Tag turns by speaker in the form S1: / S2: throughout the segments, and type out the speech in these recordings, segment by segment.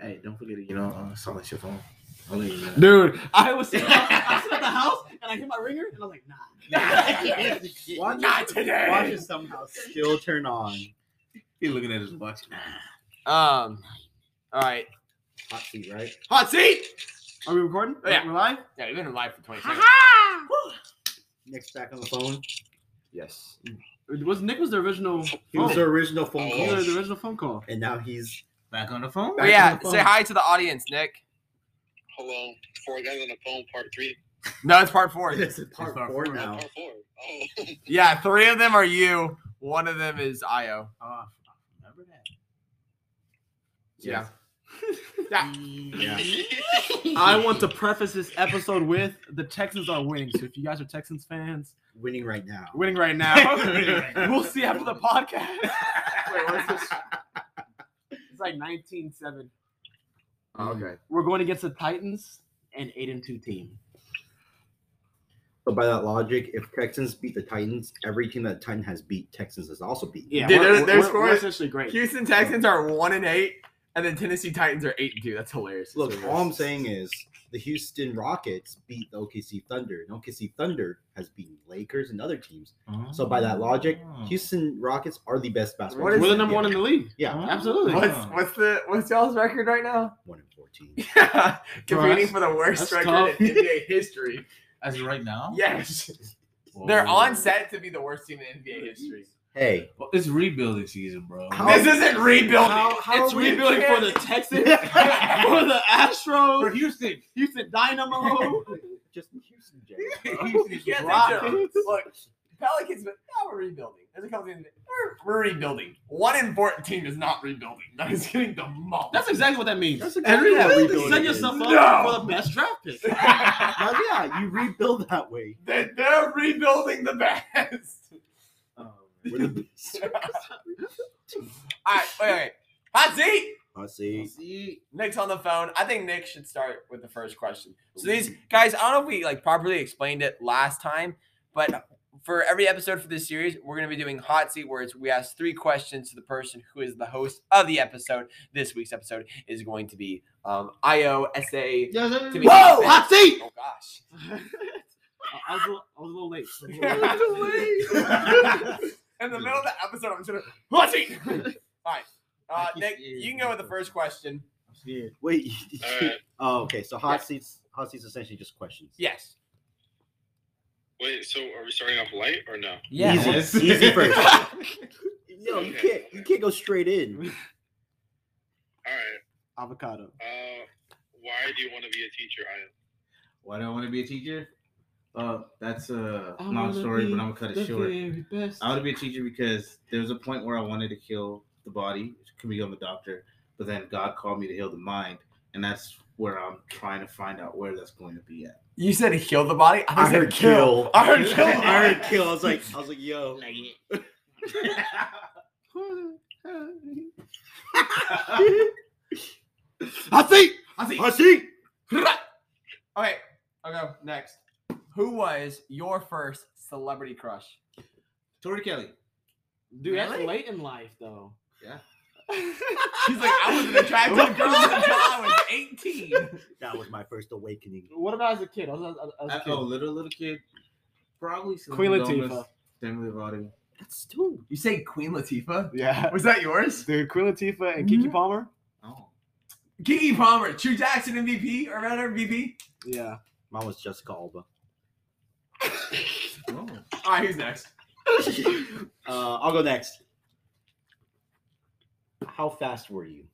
S1: Hey, don't forget to you know uh, silence your phone. I'll let you know.
S2: Dude, I was sitting, I was at the house and I hit my ringer and I'm like, nah.
S3: Watch
S1: Not
S3: it,
S1: today.
S3: Watch it somehow still turn on.
S1: He's looking at his watch.
S4: Um. All right.
S3: Hot seat, right?
S4: Hot seat.
S2: Are we recording?
S4: Oh, yeah.
S2: We're live?
S4: Yeah, we've been live for 20 seconds.
S3: Nick's back on the phone.
S1: Yes.
S2: Was Nick was the original
S3: He was
S2: phone.
S3: the original phone
S2: He
S3: call,
S2: was the original phone call.
S3: and now he's
S1: Back on the phone.
S4: Oh,
S3: Back
S4: yeah.
S3: on the
S4: Say hi to the audience, Nick.
S5: Hello, four guys on the phone, part three.
S4: No, it's part four.
S3: this is part
S1: part
S3: four
S1: four.
S3: Now.
S5: part four. Oh,
S4: Yeah, three of them are you. One of them is Io.
S1: Oh, remember that?
S4: Yeah.
S3: Yeah.
S2: I want to preface this episode with the Texans are winning. So if you guys are Texans fans,
S3: Winning right now.
S2: winning right now.
S1: Winning right now.
S2: we'll see after the podcast. Wait, what's this? It's like 19-7.
S4: Um, okay.
S2: We're going against the Titans and 8 and 2 team.
S3: So by that logic, if Texans beat the Titans, every team that Titan has beat, Texans has also beat.
S2: Yeah,
S4: Dude,
S2: we're,
S4: their- their
S2: we're,
S4: score is-
S2: essentially great.
S4: Houston Texans are one and eight, and then Tennessee Titans are eight and two. That's hilarious.
S3: Look,
S4: It's
S3: all I'm saying is the Houston Rockets beat the OKC Thunder, and OKC Thunder has beaten Lakers and other teams. So by that logic,
S1: Oh.
S3: Houston Rockets are the best basketball.
S4: What
S3: team
S4: is
S2: We're the number one in the league.
S3: Yeah,
S1: Oh.
S2: Absolutely.
S4: What's what's the what's y'all's record right now?
S3: one in fourteen.
S4: yeah, Competing
S2: that's-
S4: for the worst record
S2: tough.
S4: in NBA history.
S1: As of right now.
S4: Yes,
S1: Whoa.
S4: they're on set to be the worst team in NBA history.
S3: Hey,
S1: Well, it's rebuilding season, bro.
S3: How-
S4: This isn't rebuilding.
S3: How- how
S2: it's rebuilding for the Texans, for the Astros, For
S1: Houston.
S2: Houston Dynamo.
S3: just Houston, Jay.
S1: Houston
S4: You can't
S2: Rockets.
S4: Look, Pelicans, but no, we're rebuilding. There's a couple things. We're, we're rebuilding. One in fourteen is not rebuilding. That is getting demolished.
S2: That's exactly what that means.
S3: That's exactly what
S2: Every-
S3: rebuilding
S2: Set
S3: is.
S2: yourself up
S4: No.
S2: for the best draft pick.
S3: Now, yeah, you rebuild that way.
S4: They- they're rebuilding the best.
S3: We're the best.
S4: All right, wait, wait. Hot seat.
S3: Hot seat.
S1: See,
S4: Nick's on the phone. I think Nick should start with the first question. So these guys, I don't know if we like properly explained it last time, but for every episode for this series, we're gonna be doing hot seat where it's we ask three questions to the person who is the host of the episode. This week's episode is going to be um IO SA. to be
S2: Whoa, hot seat!
S4: Oh gosh.
S2: I was, a little, I was a little late. I was a little late.
S4: In the middle of the episode, I'm just gonna hot seat. All right. Uh, Nick, you can go with the first question.
S1: I'm.
S3: Wait.
S5: Alright.
S3: oh, okay. So hot
S4: Yeah.
S3: seats. Hot seats essentially just questions.
S4: Yes.
S5: wait. So are we starting off light or no?
S3: Easy,
S1: Yes.
S3: easy first. No, you can't. You can't go straight in.
S5: All right.
S2: Avocado.
S5: Uh, why do you want to be a teacher? I
S1: Why do I want to be a teacher? Uh, that's a
S2: I
S1: long story,
S2: be
S1: but I'm gonna cut it short.
S2: best.
S1: I want to be a teacher because there was a point where I wanted to kill the body, to become a doctor, but then God called me to heal the mind, and that's where I'm trying to find out where that's going to be at.
S4: You said heal the body.
S3: I
S4: said
S3: heard kill.
S4: I heard kill.
S3: I heard kill. I was like, I was like, yo.
S2: Hot seat!
S4: I see.
S3: Hot seat.
S4: Okay, I'll next. Who was your first celebrity crush?
S1: Tori Kelly.
S2: Dude, that's late in life, though. Yeah.
S4: She's like, I wasn't attracted to girls until I was 18.
S3: That was my first awakening.
S2: What about as a kid? I was, as, as a
S1: Uh,
S2: kid.
S1: oh, little little kid. Probably
S2: Queen
S1: Selena
S2: Latifah.
S1: Gomez, Demi Lovato.
S3: That's two.
S4: You say Queen Latifah?
S2: Yeah.
S4: Was that yours?
S2: Dude, Queen Latifah and Keke Palmer?
S1: Oh,
S4: Keke Palmer, True Jackson MVP or rather MVP?
S2: Yeah.
S3: Mine was Jessica Alba.
S1: Oh.
S4: All right, who's next?
S3: Uh, I'll go next. How fast were you?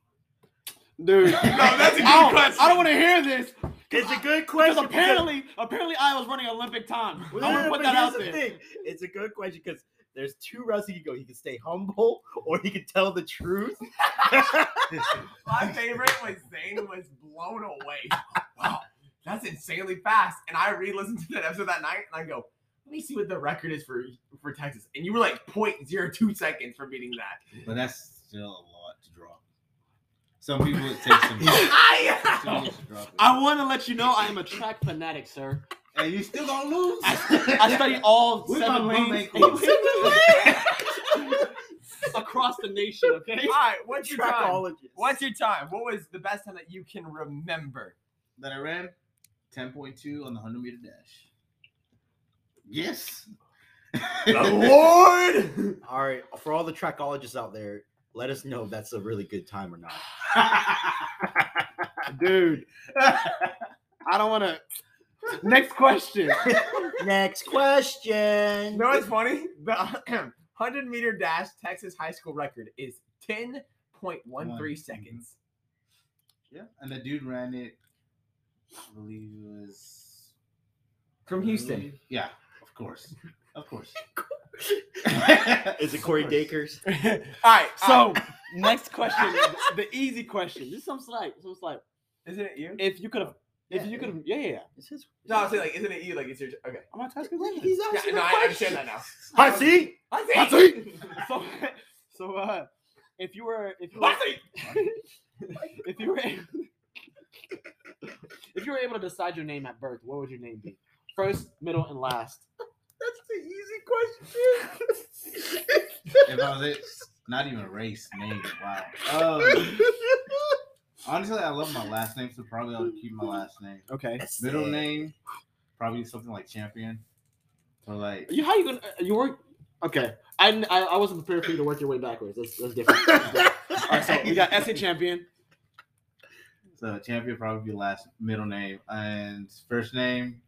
S2: Dude.
S4: No, that's a good
S2: I don't,
S4: question.
S2: I don't want to hear this.
S3: It's a good question.
S2: Because
S3: question.
S2: apparently, apparently I was running Olympic time.
S3: Well,
S2: I want to put that
S3: here's
S2: out
S3: the
S2: there.
S3: thing. It's a good question because there's two routes he can go. He can stay humble or he can tell the truth.
S4: My favorite was Zane was blown away. Wow, that's insanely fast. And I re-listened to that episode that night, and I go, "Let me see what the record is for for Texas." And you were like 0.02 seconds from beating that.
S1: But that's still a lot to draw. Some people it takes some.
S4: I
S1: some years to drop it.
S2: I want to let you know I am a track fanatic, sir.
S1: and you still gonna lose.
S2: I, I study all
S1: With
S2: seven
S1: my bum
S2: lanes. across the nation. Okay.
S4: All right, what's your time? What's your time? What was the best time that you can remember?
S1: that I ran 10.2 on the 100 meter dash. Yes.
S4: Lord.
S3: All right, for all the trackologists out there, let us know if that's a really good time or not.
S2: Dude, I don't want to. Next question.
S3: Next question.
S4: You know what's funny? The 100 meter dash Texas high school record is 10.13
S1: One.
S4: seconds.
S1: yeah, and the dude ran it. I believe it was
S4: From Houston.
S1: Yeah, of course, of course.
S3: Is it Corey Dakers?
S4: All right,
S2: So,
S4: so
S2: next question, the, the easy question. This is some slight. Some slight.
S4: isn't it you?
S2: If you could have, if
S3: Yeah.
S2: you could have, yeah, yeah, yeah.
S3: It's his.
S4: No, I'm saying like, isn't it you? Like, it's your okay.
S2: I'm not asking questions.
S3: He's
S4: Yeah,
S3: asking
S4: no,
S3: a
S4: I
S3: question.
S4: understand that now.
S3: Hot seat.
S4: I
S3: Hot
S4: see.
S2: So, so, uh, if you were, if you were, if you were, able, if you were able to decide your name at birth, what would your name be? First, middle, and last.
S4: That's the easy question.
S1: if I was it, not even a race name. Wow. Um, honestly, I love my last name, so probably I'll keep my last name.
S2: Okay.
S1: Middle name, probably something like champion. Or like
S2: You how you gonna uh, you work? Okay. I, I I wasn't prepared for you to work your way backwards. That's that's different. That's different. All right, so we got SA champion.
S1: So champion probably be last middle name and first name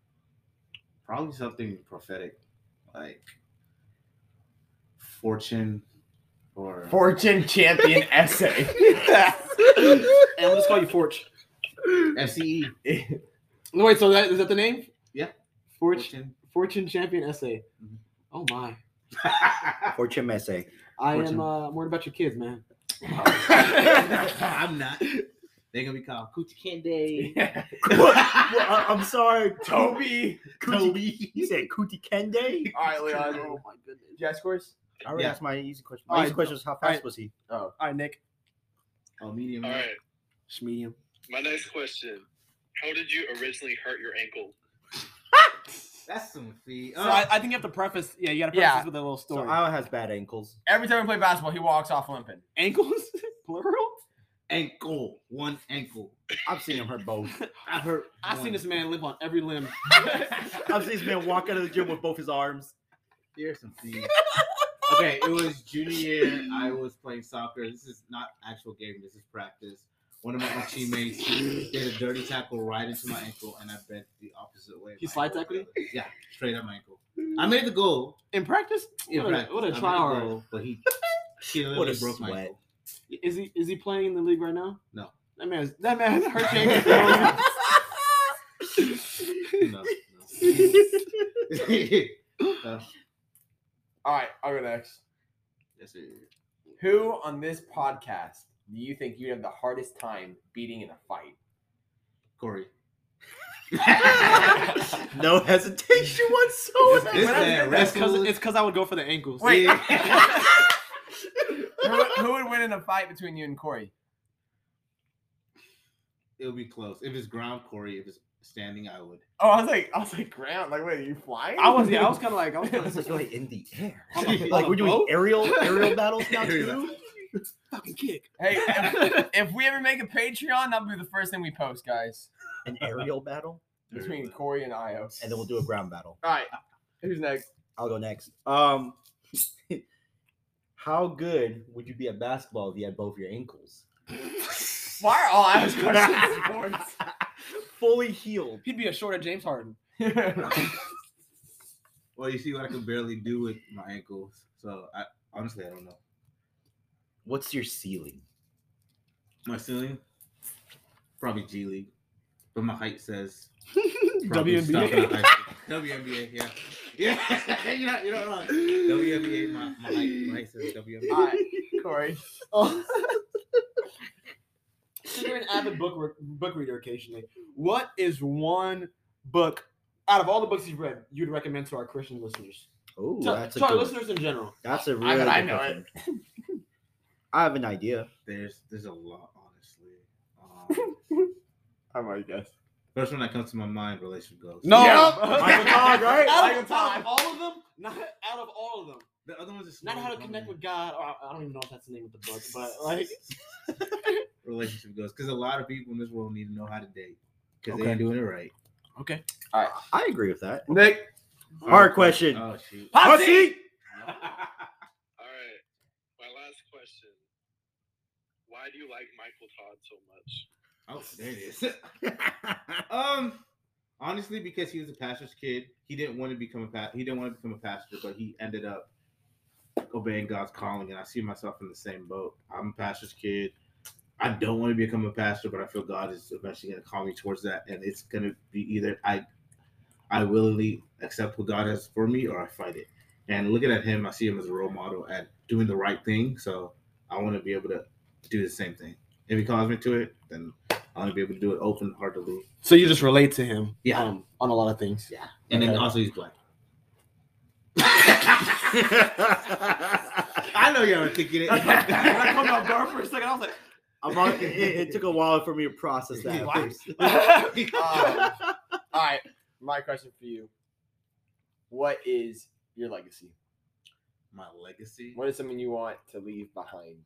S1: probably something prophetic like fortune or
S4: Fortune champion essay.
S2: And we'll just call you Forge.
S1: FCE
S2: No, wait, so that is that the name?
S1: Yeah. Fortune.
S2: Fortune Champion SA.
S1: Mhm.
S2: Oh my.
S3: Fortune Messe.
S2: I
S1: Fortune.
S2: am uh, worried about your kids, man.
S1: I'm not. They're gonna be called Coochie Candy.
S3: Uh, I'm sorry,
S4: Toby.
S1: Toby.
S3: You said Kuti Kende?
S4: All right, Leon.
S2: Oh my goodness.
S4: Did you have scores?
S3: I already
S1: Yeah.
S3: asked my easy question.
S2: All
S3: My
S2: right,
S3: easy question was how fast
S2: right.
S3: was he? Oh.
S2: All right, Nick.
S1: Oh, medium.
S5: All right.
S2: Medium.
S5: My next question: How did you originally hurt your ankle?
S1: That's some feet.
S2: So I, I think you have to preface. Yeah, you got to preface
S4: Yeah.
S2: this with a little story.
S3: So
S2: story.
S3: Iowa has bad ankles.
S4: Every time we play basketball, he walks off limping.
S2: Ankles, plural.
S1: Ankle, one ankle.
S3: I've seen him hurt both.
S1: I hurt.
S2: I've seen this man limp on every limb.
S3: I've seen this man walk out of the gym with both his arms.
S1: Here's some feet. okay, it was junior year. I was playing soccer. This is not actual game. This is practice. One of my teammates did a dirty tackle right into my ankle, and I bent the opposite way.
S2: He
S1: My
S2: slide tackled
S1: was- Yeah, straight up my ankle. I made the goal.
S2: In practice?
S1: in
S2: what, a, what
S1: I
S2: a
S1: made
S2: try
S1: the
S2: hard.
S1: goal, but he he
S3: What
S1: literally
S3: a
S1: broke my ankle.
S2: Is he is he playing in the league right now?
S1: No.
S2: That man that man hurt your ankle.
S1: No, no. Uh,
S4: All right, I'll go next.
S1: yes, sir.
S4: Who on this podcast do you think you'd have the hardest time beating in a fight?
S1: Corey.
S3: no hesitation whatsoever.
S1: This
S4: When
S1: man
S2: It's because
S1: wrestled.
S2: it's because I would go for the ankles.
S4: Wait.
S1: Yeah.
S4: Who, who would win in a fight between you and Corey?
S1: It'll be close. If it's ground, Corey. If it's standing, I would.
S4: Oh, I was like, I was like, ground. Like, wait, are you flying?
S2: I was yeah, I was kind of like I was kind
S3: This
S2: of
S3: is really in the air.
S2: On
S3: like we're doing aerial aerial battles now
S1: Aerial.
S3: too.
S2: fucking kick.
S4: Hey, if, if we ever make a Patreon, that'll be the first thing we post, guys.
S3: An aerial battle,
S4: Between Corey and Io.
S3: and then we'll do a ground battle.
S4: All right, who's next?
S3: I'll go next. Um, how good would you be at basketball if you had both your ankles?
S4: Why are all Io's questions sports?
S3: Fully healed.
S2: He'd be a shorter James Harden.
S1: Well, you see what I can barely do with my ankles. So I honestly I don't know.
S3: What's your ceiling?
S1: My ceiling, probably G League, but my height says probably stop
S2: WNBA.
S1: WNBA, yeah, yeah. you know, you know, what I'm- WNBA. My, my height, my height says WNBA.
S4: all right, Corey.
S2: Oh. So you're an avid book re- book reader occasionally. What is one book out of all the books you've read you'd recommend to our Christian listeners?
S3: Oh,
S2: to
S3: that's a
S2: to our
S3: good.
S2: listeners in general.
S3: That's a
S4: I
S3: really.
S4: bet I
S3: good
S4: know
S3: question. I have an idea.
S1: There's there's a lot, honestly. Um,
S4: I might guess.
S1: First one that comes to my mind, relationship goals.
S2: No,
S4: Yeah.
S2: Michael
S3: Michael Todd, right?
S2: Out
S4: Michael
S2: of,
S4: Todd.
S2: out all of them, not out of all of them.
S1: The other one's just
S2: not how to connect with God, or I I don't even know if that's the name of the book, but like,
S1: relationship goals because a lot of people in this world need to know how to date because they ain't doing it right.
S2: okay.
S3: I agree with that.
S4: Nick,
S3: Hard question.
S1: Oh shoot.
S2: Hot seat!
S5: All right. My last question. Why do you like Michael Todd so much?
S1: Oh, there it is. um, honestly, because he was a pastor's kid, he didn't want to become a pa- he didn't want to become a pastor, but he ended up obeying God's calling, and I see myself in the same boat. I'm a pastor's kid. I don't want to become a pastor, but I feel God is eventually going to call me towards that, and it's going to be either I, I willingly accept what God has for me, or I fight it. And looking at him, I see him as a role model at doing the right thing. So I want to be able to do the same thing. If he calls me to it, then I want to be able to do it open heartedly.
S2: So you just relate to him,
S1: Yeah.
S2: um, on a lot of things.
S1: Yeah. And then also he's black. I know y'all were thinking it.
S2: when I come off guard for a second, I was like,
S3: I'm on, it, it took a while for me to process that. at
S4: Um, all right. My question for you: What is your legacy?
S1: My legacy.
S4: What is something you want to leave behind?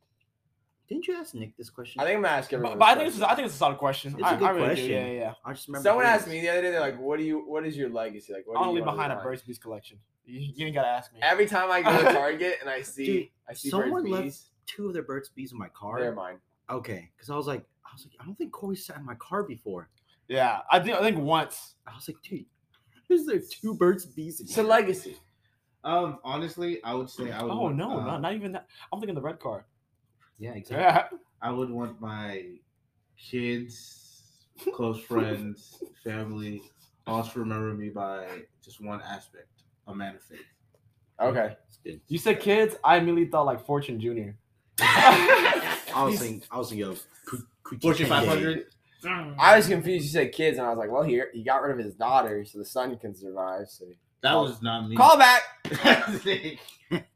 S3: Didn't you ask Nick this question?
S4: I think I'm gonna ask everyone.
S2: but, but I think this is. I think it's a solid question.
S3: It's a
S2: I,
S3: good
S2: I really
S3: question.
S2: do. Yeah, yeah, yeah.
S3: I just remember.
S4: Someone asked me the other day, they're like, "What do you? What is your legacy? Like, what
S2: I
S4: do
S2: want to leave behind a
S4: behind?"
S2: Burt's Bees collection. You, you ain't gotta ask me.
S4: Every time I go to Target and I see,
S3: Dude,
S4: I see
S3: Someone
S4: birds
S3: left
S4: bees,
S3: two of their Burt's Bees in my car.
S4: they're mine.
S3: Okay, because I was like, I was like, I don't think Corey sat in my car before.
S2: Yeah, I think I think once.
S3: I was like, dude, is there two Burt's Bees? In
S4: It's a legacy.
S1: Um, honestly, I would say I would.
S2: Oh
S1: want,
S2: no,
S1: uh,
S2: not, not even that. I'm thinking the red car.
S3: Yeah, exactly.
S2: Yeah.
S1: I would want my kids, close friends, family, all to remember me by just one aspect: a man of faith.
S4: Okay.
S2: You said kids. I immediately thought like Fortune Junior.
S3: I was thinking, I was thinking of Ku-
S1: Fortune 500.
S4: I was confused. You said kids, and I was like, "Well, here he got rid of his daughter, so the son can survive." So
S1: That was not me.
S4: call back.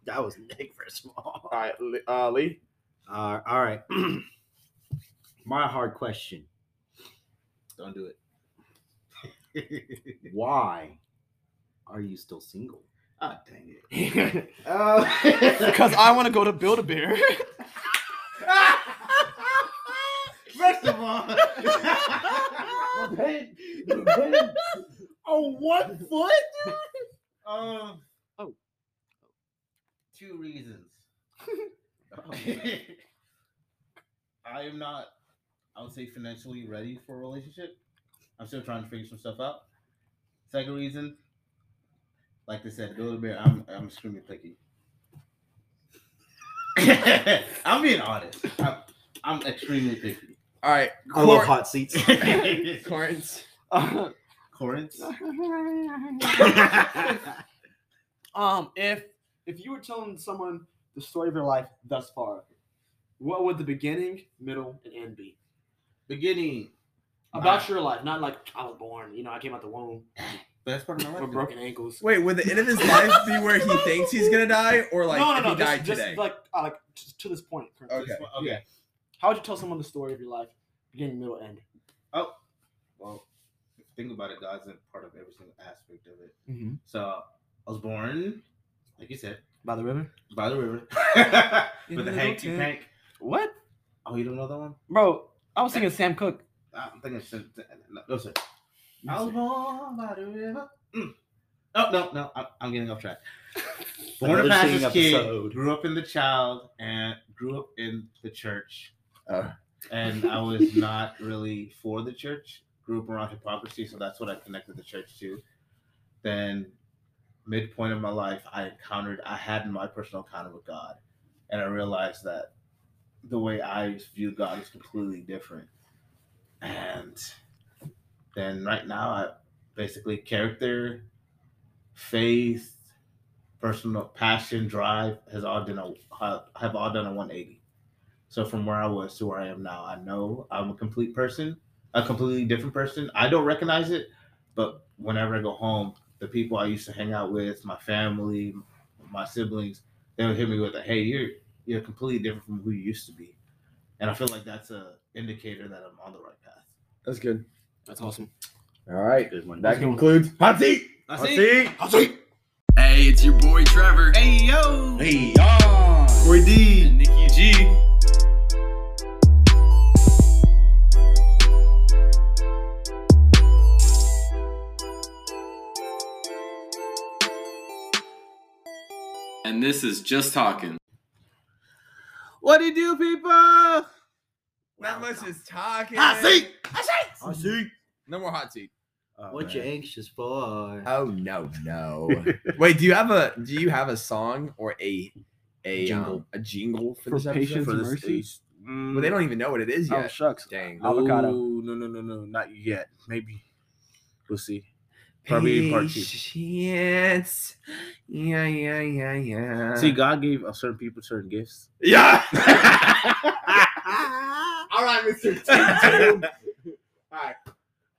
S3: That was Nick first of all.
S4: All right, Lee- uh, Lee.
S3: Uh, all right. My hard question:
S1: Don't do it.
S3: Why are you still single?
S1: Ah, dang it.
S2: Because I want to go to Build a Bear.
S1: First of all,
S3: Oh, one foot?
S1: um,
S2: Oh.
S1: two reasons. I am not, I would say, financially ready for a relationship. I'm still trying to figure some stuff out. Second reason, like they said, build a bear. I'm, I'm extremely picky. I'm being honest. I'm, I'm extremely picky.
S4: All right,
S3: I love hot seats.
S4: Corns.
S1: Corinth.
S2: um, if if you were telling someone the story of your life thus far, what would the beginning, middle, and end be?
S1: Beginning.
S2: About your life, not like I was born. You know, I came out the womb
S1: Best part of my life.
S2: with broken ankles.
S4: Wait, would the end of his life be where he thinks he's gonna die, or like
S2: no, no,
S4: if
S2: no.
S4: he
S2: just,
S4: died
S2: just
S4: today?
S2: like uh, like to, to this point. currently.
S4: Okay.
S1: Okay.
S2: How would you tell someone the story of your life, beginning, middle, end?
S1: Oh, well, if you think about it, God's a part of every single aspect of it.
S2: Mm-hmm.
S1: So I was born, like you said,
S2: By the river.
S1: by the river.
S2: In
S1: With
S2: the
S1: the
S2: little
S1: hanky
S2: tent.
S1: pank.
S2: What,
S1: Oh, you don't know that one?
S2: bro? I was thinking Sam Cooke.
S1: I'm thinking. No, no sir. I was born by the river. Mm. Oh no, no, I'm, I'm getting off track. Born a
S3: Another
S1: pastor's
S3: singing
S1: kid,
S3: episode.
S1: grew up in the child, and grew up in the church.
S4: Oh.
S1: And I was not really for the church. Grew up around hypocrisy, so that's what I connected the church to. Then, midpoint of my life, I encountered, I had my personal encounter with God, and I realized that the way I view God is completely different. And then right now, I basically character, faith, personal passion, drive has all done a have- have all done a 180. So from where I was to where I am now, I know I'm a complete person, a completely different person. I don't recognize it, but whenever I go home, the people I used to hang out with, my family, my siblings, they would hit me with a, "Hey, you're you're completely different from who you used to be," and I feel like that's a indicator that I'm on the right path.
S4: That's good.
S2: That's awesome.
S4: All right,
S3: Good one.
S4: that concludes hot seat.
S1: I
S3: see.
S2: I'll see.
S6: Hey, it's your boy Trevor.
S1: Hey yo.
S6: Hey, on.
S3: Roy D.
S6: And Nikki G. this is just talking.
S1: What do you do, people?
S4: Not much is talking.
S1: I see.
S3: I see.
S4: No more hot seat.
S1: Oh,
S3: What you anxious for?
S4: Oh no, no. Wait, do you have a do you have a song or a a
S3: Jingle.
S4: um, a jingle for,
S2: For
S4: this episode?
S1: for
S2: and
S1: this
S2: mercy?
S1: Mm,
S4: Well, they don't even know what it is
S2: Oh
S4: yet.
S2: shucks.
S4: Dang.
S2: Avocado.
S1: No, no, no, no, not yet. Maybe we'll see. Probably part two.
S4: Patience. Yeah, yeah, yeah, yeah.
S1: See, God gave a certain people certain gifts.
S4: yeah. All right, Mr. T.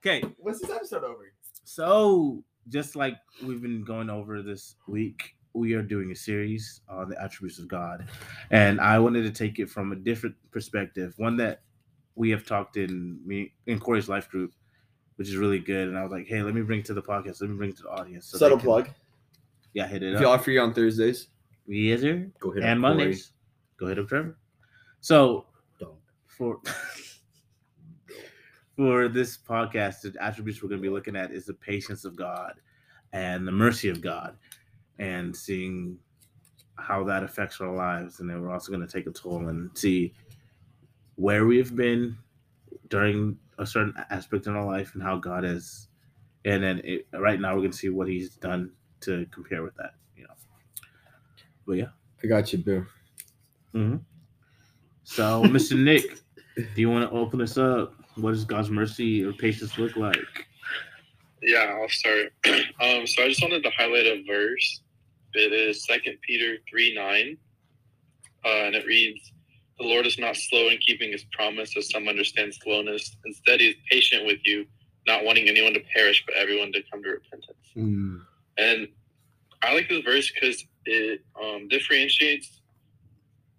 S1: Okay,
S4: What's this episode over?
S1: so just like we've been going over this week, we are doing a series on the attributes of God, and I wanted to take it from a different perspective, one that we have talked in me in Corey's life group, which is really good. And I was like, hey, let me bring it to the podcast. Let me bring it to the audience. so
S4: Subtle
S1: can-
S4: plug.
S1: Yeah, hit it
S4: If
S1: up.
S4: y'all are free on Thursdays.
S1: Yes, sir.
S3: Go hit
S1: and
S3: Corey.
S1: Mondays. Go hit up Trevor. So
S3: Don't.
S1: for for this podcast, the attributes we're going to be looking at is the patience of God and the mercy of God, and seeing how that affects our lives. And then we're also going to take a toll and see where we've been during a certain aspect in our life and how God has. And then it, right now we're going to see what He's done to compare with that. You know. But yeah.
S4: I got you, Boo.
S1: Mm-hmm. So, Mr. Nick, do you want to open us up? What does God's mercy or patience look like?
S5: Yeah, I'll start. Um, so I just wanted to highlight a verse. It is Second Peter three nine, uh, and it reads, "The Lord is not slow in keeping His promise, as some understand slowness. Instead, He is patient with you, not wanting anyone to perish, but everyone to come to repentance." And I like this verse because it um, differentiates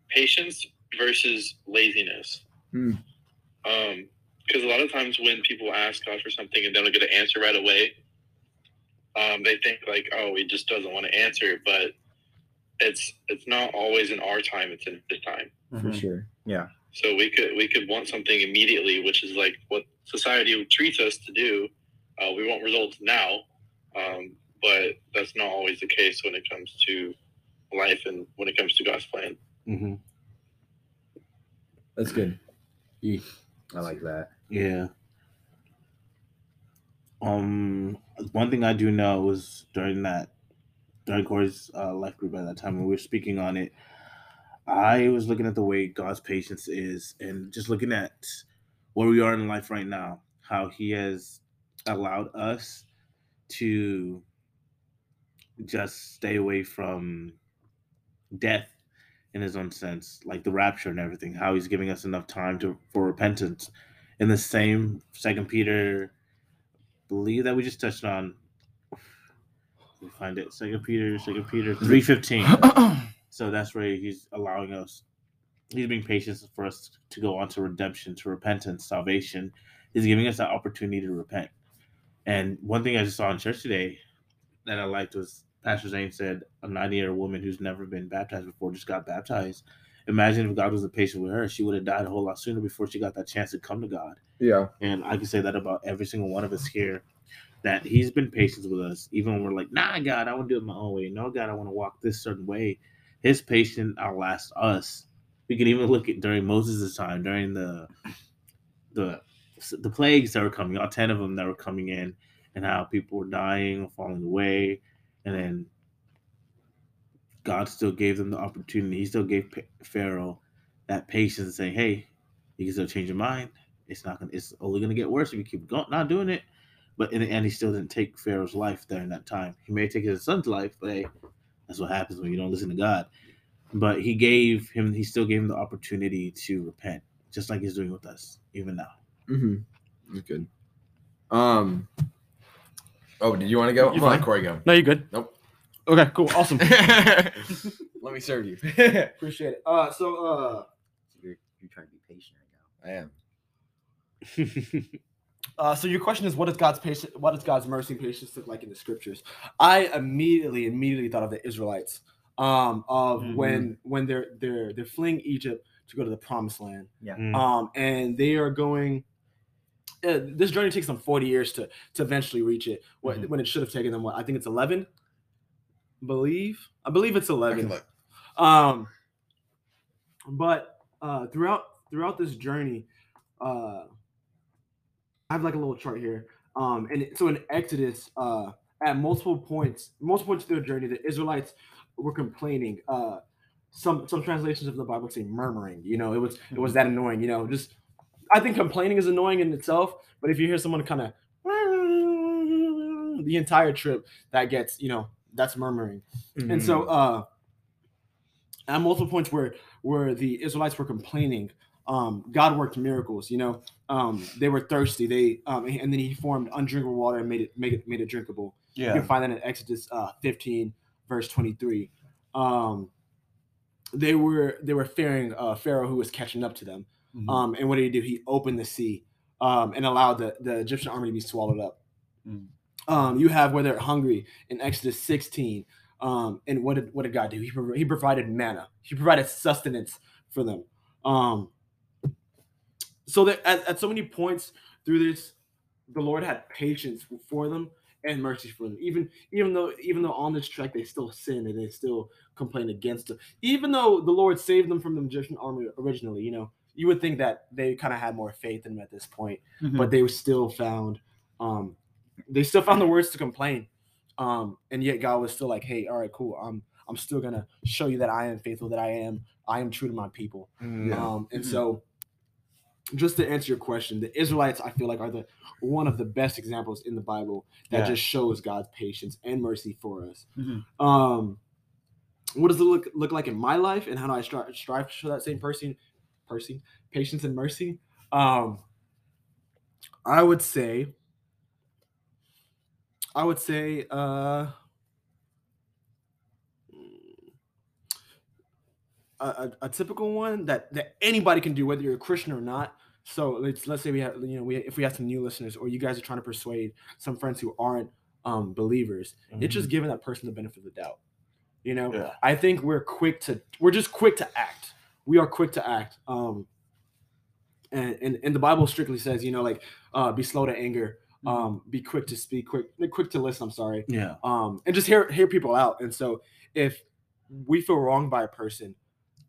S5: patience versus laziness.
S4: Hmm.
S5: Um, because a lot of times when people ask God for something and they don't get an answer right away, um, they think like, "Oh, He just doesn't want to answer." But it's it's not always in our time; it's in His time.
S4: For sure. Yeah.
S5: So we could we could want something immediately, which is like what society treats us to do. Uh, we want results now, um, but that's not always the case when it comes to life and when it comes to God's plan.
S1: Mm-hmm.
S4: That's good.
S3: I like that.
S1: Yeah. Um, one thing I do know was during that during Corey's uh, life group at that time when we were speaking on it, I was looking at the way God's patience is, and just looking at where we are in life right now, how He has allowed us to just stay away from death in his own sense, like the rapture and everything, how he's giving us enough time to for repentance. In the same second Peter believe that we just touched on. We find it. Second Peter, Second Peter three fifteen. so that's where he's allowing us. He's being patient for us to go on to redemption, to repentance, salvation. He's giving us that opportunity to repent. And one thing I just saw in church today that I liked was Pastor Zane said a 90 year old woman who's never been baptized before just got baptized. Imagine if God was patient with her, she would have died a whole lot sooner before she got that chance to come to God.
S4: Yeah.
S1: And I can say that about every single one of us here that he's been patient with us, even when we're like, nah, God, I want to do it my own way. No, God, I want to walk this certain way. His patience outlasts us. We can even look at during Moses' time, during the the the plagues that were coming, all 10 of them that were coming in, and how people were dying, or falling away. And then God still gave them the opportunity. He still gave Pharaoh that patience, saying, "Hey, you can still change your mind. It's not gonna. It's only gonna get worse if you keep going, not doing it." But in the end, he still didn't take Pharaoh's life during that time. He may take his son's life, but hey, that's what happens when you don't listen to God. But he gave him. He still gave him the opportunity to repent, just like he's doing with us even now.
S4: Mm-hmm. That's good. Um. Oh, did you want to go?
S2: You're
S4: I'm gonna let
S2: fine.
S4: Corey go.
S2: No, you're good.
S4: Nope.
S2: Okay, cool, awesome.
S4: let me serve you.
S2: Appreciate it. Uh, so uh,
S3: So you're, you're trying to be patient right now.
S4: I am.
S2: Uh, so your question is, what does God's patience, what does God's mercy and patience look like in the scriptures? I immediately, immediately thought of the Israelites, um, of
S3: Mhm.
S2: when when they're they're they're fleeing Egypt to go to the Promised Land,
S3: Yeah.
S7: Mm.
S2: um, and they are going. Uh, this journey takes them forty years to to eventually reach it. What,
S3: Mhm.
S2: When it should have taken them, what I think it's eleven. Believe I believe it's
S7: I can
S2: eleven.
S7: look.
S2: Um, but uh, throughout throughout this journey, uh, I have like a little chart here. Um, and so in Exodus, uh, at multiple points, multiple points through the journey, the Israelites were complaining. Uh, some some translations of the Bible say murmuring. You know, it was it was that annoying. You know, just I think complaining is annoying in itself. But if you hear someone kind of the entire trip, that gets you know that's murmuring. And so uh at multiple points where where the Israelites were complaining, um, God worked miracles, you know. Um, they were thirsty, they um, and then he formed undrinkable water and made it made it made it drinkable. You can find that in Exodus uh, 15, verse 23. Um, they were they were fearing uh, Pharaoh who was catching up to them.
S3: Mhm.
S2: Um, and what did he do? He opened the sea um, and allowed the, the Egyptian army to be swallowed up.
S3: Mm.
S2: Um, you have where they're hungry in Exodus 16. Um, and what did what did God do? He, he provided manna. He provided sustenance for them. Um, so that at, at so many points through this, the Lord had patience for them and mercy for them. Even even though even though on this trek they still sin and they still complain against it. Even though the Lord saved them from the Egyptian army originally, you know, you would think that they kind of had more faith in him at this point,
S3: Mhm.
S2: but they were still found um they still found the words to complain. Um, and yet God was still like, Hey, all right, cool. I'm I'm still gonna show you that I am faithful, that I am I am true to my people.
S7: Mm.
S2: Um, and
S3: Mhm.
S2: so, just to answer your question, the Israelites, I feel like, are the one of the best examples in the Bible that
S7: Yeah.
S2: just shows God's patience and mercy for us.
S3: Mhm.
S2: Um, what does it look look like in my life, and how do I strive, strive to show that same person, person, patience and mercy? Um, I would say, I would say, uh, a, a, typical one that that anybody can do, whether you're a Christian or not. So let's let's say we have you know we if we have some new listeners or you guys are trying to persuade some friends who aren't um, believers, it's just giving that person the benefit of the doubt. You know,
S7: Yeah.
S2: I think we're quick to we're just quick to act. We are quick to act. Um, and and, and the Bible strictly says, you know, like uh, be slow to anger, um, be quick to speak, quick quick to listen. I'm sorry,
S7: Yeah.
S2: um, and just hear hear people out. And so if we feel wronged by a person,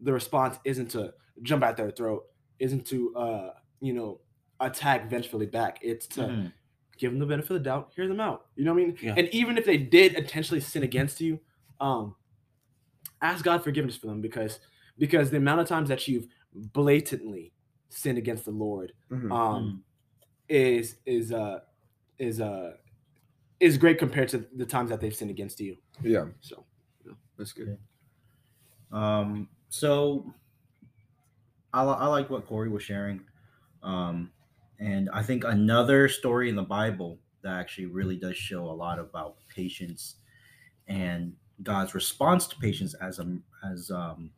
S2: the response isn't to jump at their throat, isn't to uh, you know attack vengefully back. It's to
S3: Mhm.
S2: give them the benefit of the doubt, hear them out. You know what I mean?
S7: Yeah.
S2: And even if they did intentionally sin against you, um, ask God forgiveness for them because because the amount of times that you've blatantly sinned against the Lord
S7: Mhm.
S2: um, is is uh is uh is great compared to the times that they've sinned against you.
S7: Yeah.
S2: So
S7: That's good.
S3: Um, so I, I like what Corey was sharing. Um, and I think another story in the Bible that actually really does show a lot about patience and God's response to patience as a as um,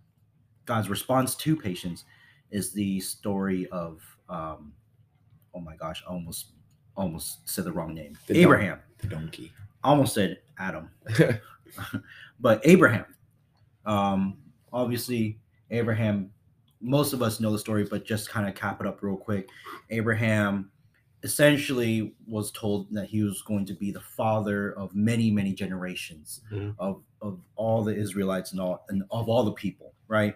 S3: God's response to patience is the story of um, oh my gosh, I almost almost said the wrong name.
S7: The.
S3: Abraham.
S7: The donkey.
S3: I almost said Adam, but Abraham. Um, obviously, Abraham. Most of us know the story, but just kind of cap it up real quick. Abraham essentially was told that he was going to be the father of many, many generations
S7: Mhm.
S3: of of all the Israelites and all and of all the people, right?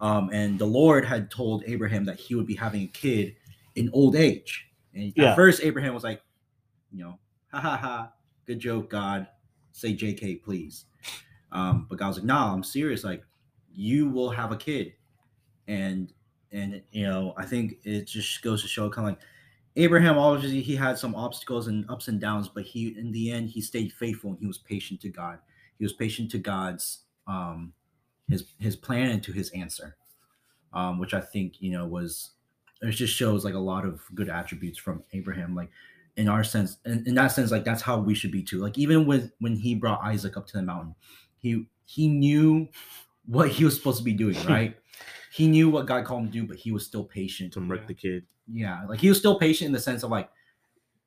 S3: Um, and the Lord had told Abraham that he would be having a kid in old age. And
S2: Yeah.
S3: at first, Abraham was like, you know, ha ha ha, good joke, God. Say JK, please. Um, but God was like, nah, I'm serious. Like, you will have a kid. And and you know, I think it just goes to show kind of like Abraham obviously he had some obstacles and ups and downs, but he in the end he stayed faithful and he was patient to God. He was patient to God's um his his plan and to his answer. Um, which I think, you know, was it just shows like a lot of good attributes from Abraham. Like in our sense, in, in that sense, like that's how we should be too. Like even with when he brought Isaac up to the mountain, he he knew what he was supposed to be doing, right? he knew what God called him to do, but he was still patient.
S7: To murk the kid.
S3: Yeah, like he was still patient in the sense of like,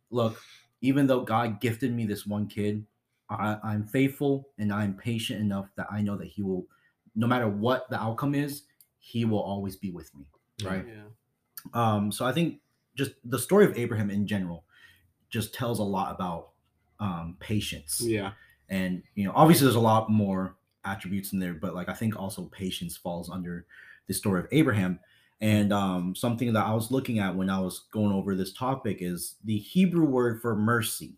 S3: look, even though God gifted me this one kid, I, I'm faithful and I'm patient enough that I know that He will, no matter what the outcome is, He will always be with me. Right.
S2: Yeah.
S3: Um, so I think just the story of Abraham in general just tells a lot about um, patience.
S2: Yeah.
S3: And you know, obviously there's a lot more attributes in there, but like I think also patience falls under the story of Abraham. And um, something that I was looking at when I was going over this topic is the Hebrew word for mercy.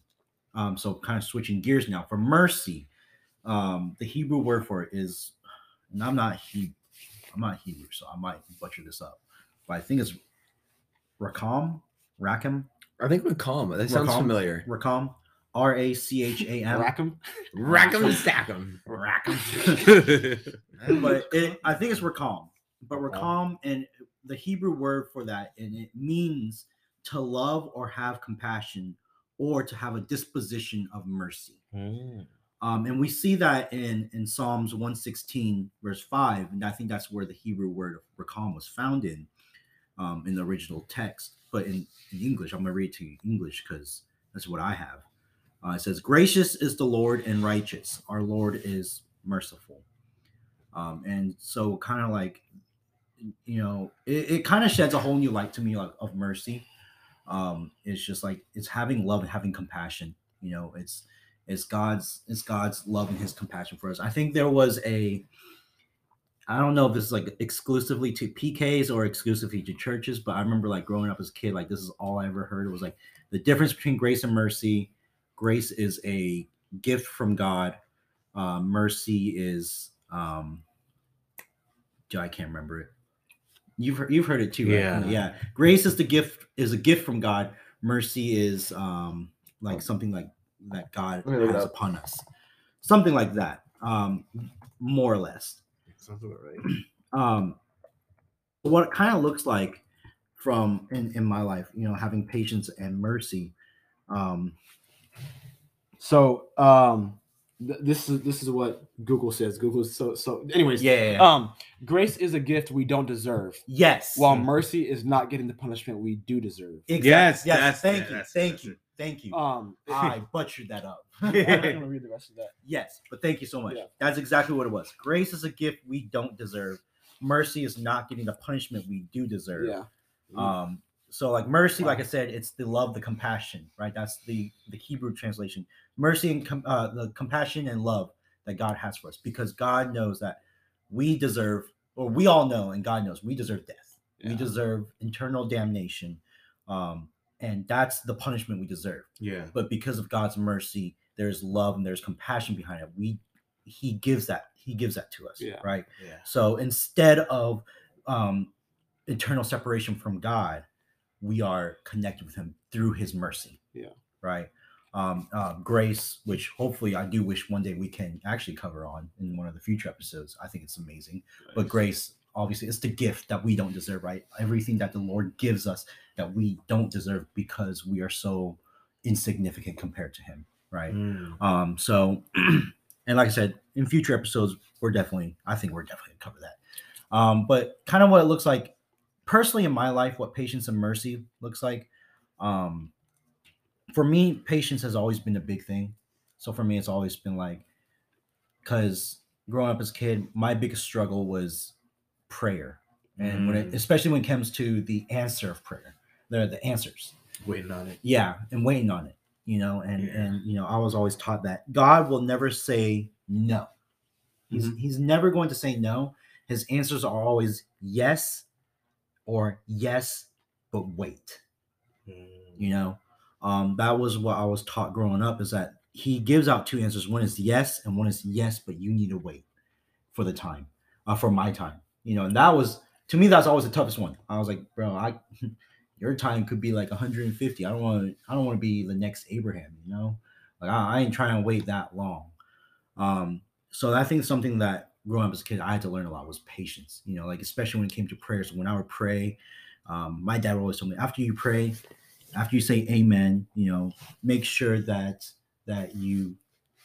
S3: Um, so kind of switching gears now for mercy. Um, the Hebrew word for it is, and I'm not he, I'm not Hebrew, so I might butcher this up, but I think it's racham, rakim,
S4: I think we're. That sounds
S3: Rakam?
S4: familiar.
S3: racham, R A C H A M.
S2: Rackham.
S4: Rack 'em, stack 'em.
S3: but it, I think it's racham. But racham and the Hebrew word for that, and it means to love or have compassion, or to have a disposition of mercy. Um, and we see that in in Psalms 116, verse 5, and I think that's where the Hebrew word of racham was found in, um, in the original text. But in, in English, I'm gonna read to you English because that's what I have. Uh, it says, "Gracious is the Lord and righteous. Our Lord is merciful." Um, and so, kind of like, you know, it, it kind of sheds a whole new light to me like, of mercy. Um, it's just like it's having love and having compassion. You know, it's it's God's it's God's love and His compassion for us. I think there was a I don't know if this is like exclusively to PKs or exclusively to churches, but I remember like growing up as a kid, like this is all I ever heard. It was like the difference between grace and mercy. Grace is a gift from God. Uh, mercy is um I can't remember it. You've heard, you've heard it too, right?
S4: Yeah.
S3: Yeah. Grace is the gift is a gift from God. Mercy is um like something like that God
S4: Let me look it
S3: has upon us. Something like that. Um more or less
S4: Sounds about right.
S3: um what it kind of looks like from in, in my life you know having patience and mercy um
S2: So um, th- this is this is what Google says. Google so so. Anyways,
S3: yeah, yeah, yeah.
S2: um, grace is a gift we don't deserve,
S3: yes
S2: while mercy is not getting the punishment we do deserve.
S3: exactly.
S1: Yes,
S3: yes
S1: that's-
S3: thank
S1: yeah,
S3: you
S1: that's-
S3: thank
S1: that's
S3: you
S1: it.
S3: thank you
S2: Um,
S3: i butchered that up
S2: I'm gonna read the rest of that.
S3: yes but thank you so much
S2: Yeah.
S3: that's exactly what it was grace is a gift we don't deserve mercy is not getting the punishment we do deserve
S2: Yeah.
S3: um so like mercy like i said it's the love the compassion right that's the the hebrew translation mercy and com- uh, the compassion and love that god has for us because god knows that we deserve or we all know and god knows we deserve death we deserve eternal damnation um and that's the punishment we deserve
S1: Yeah.
S3: but because of god's mercy there's love and there's compassion behind it we he gives that he gives that to us
S2: Yeah.
S3: right
S1: Yeah.
S3: so instead of um, eternal separation from God, we are connected with Him through His mercy.
S2: Yeah.
S3: Right. Um, uh, grace, which hopefully I do wish one day we can actually cover on in one of the future episodes. I think it's amazing. But grace, obviously, it's the gift that we don't deserve. Right. Everything that the Lord gives us that we don't deserve because we are so insignificant compared to Him. Right.
S1: Mm.
S3: Um, so, and like I said, in future episodes, we're definitely, I think we're definitely gonna cover that. Um, but kind of what it looks like personally in my life, what patience and mercy looks like. Um, for me, patience has always been a big thing. So for me, it's always been like, because growing up as a kid, my biggest struggle was prayer, and when it,
S1: Mm.
S3: especially when it comes to the answer of prayer, the the answers
S1: Waiting on it.
S3: yeah and waiting on it you know and
S1: Yeah.
S3: and you know i was always taught that god will never say no he's
S1: Mm-hmm.
S3: he's never going to say no his answers are always yes or yes but wait you know um that was what i was taught growing up is that he gives out two answers. One is yes and one is yes but you need to wait for the time uh, for my time you know and that was to me that's always the toughest one. I was like bro i your time could be like 150 i don't want to i don't want to be the next abraham you know? Like I, I ain't trying to wait that long. Um so i think something that growing up as a kid i had to learn a lot was patience you know like especially when it came to prayers. When i would pray um, my dad would always tell me after you pray after you say amen you know make sure that that you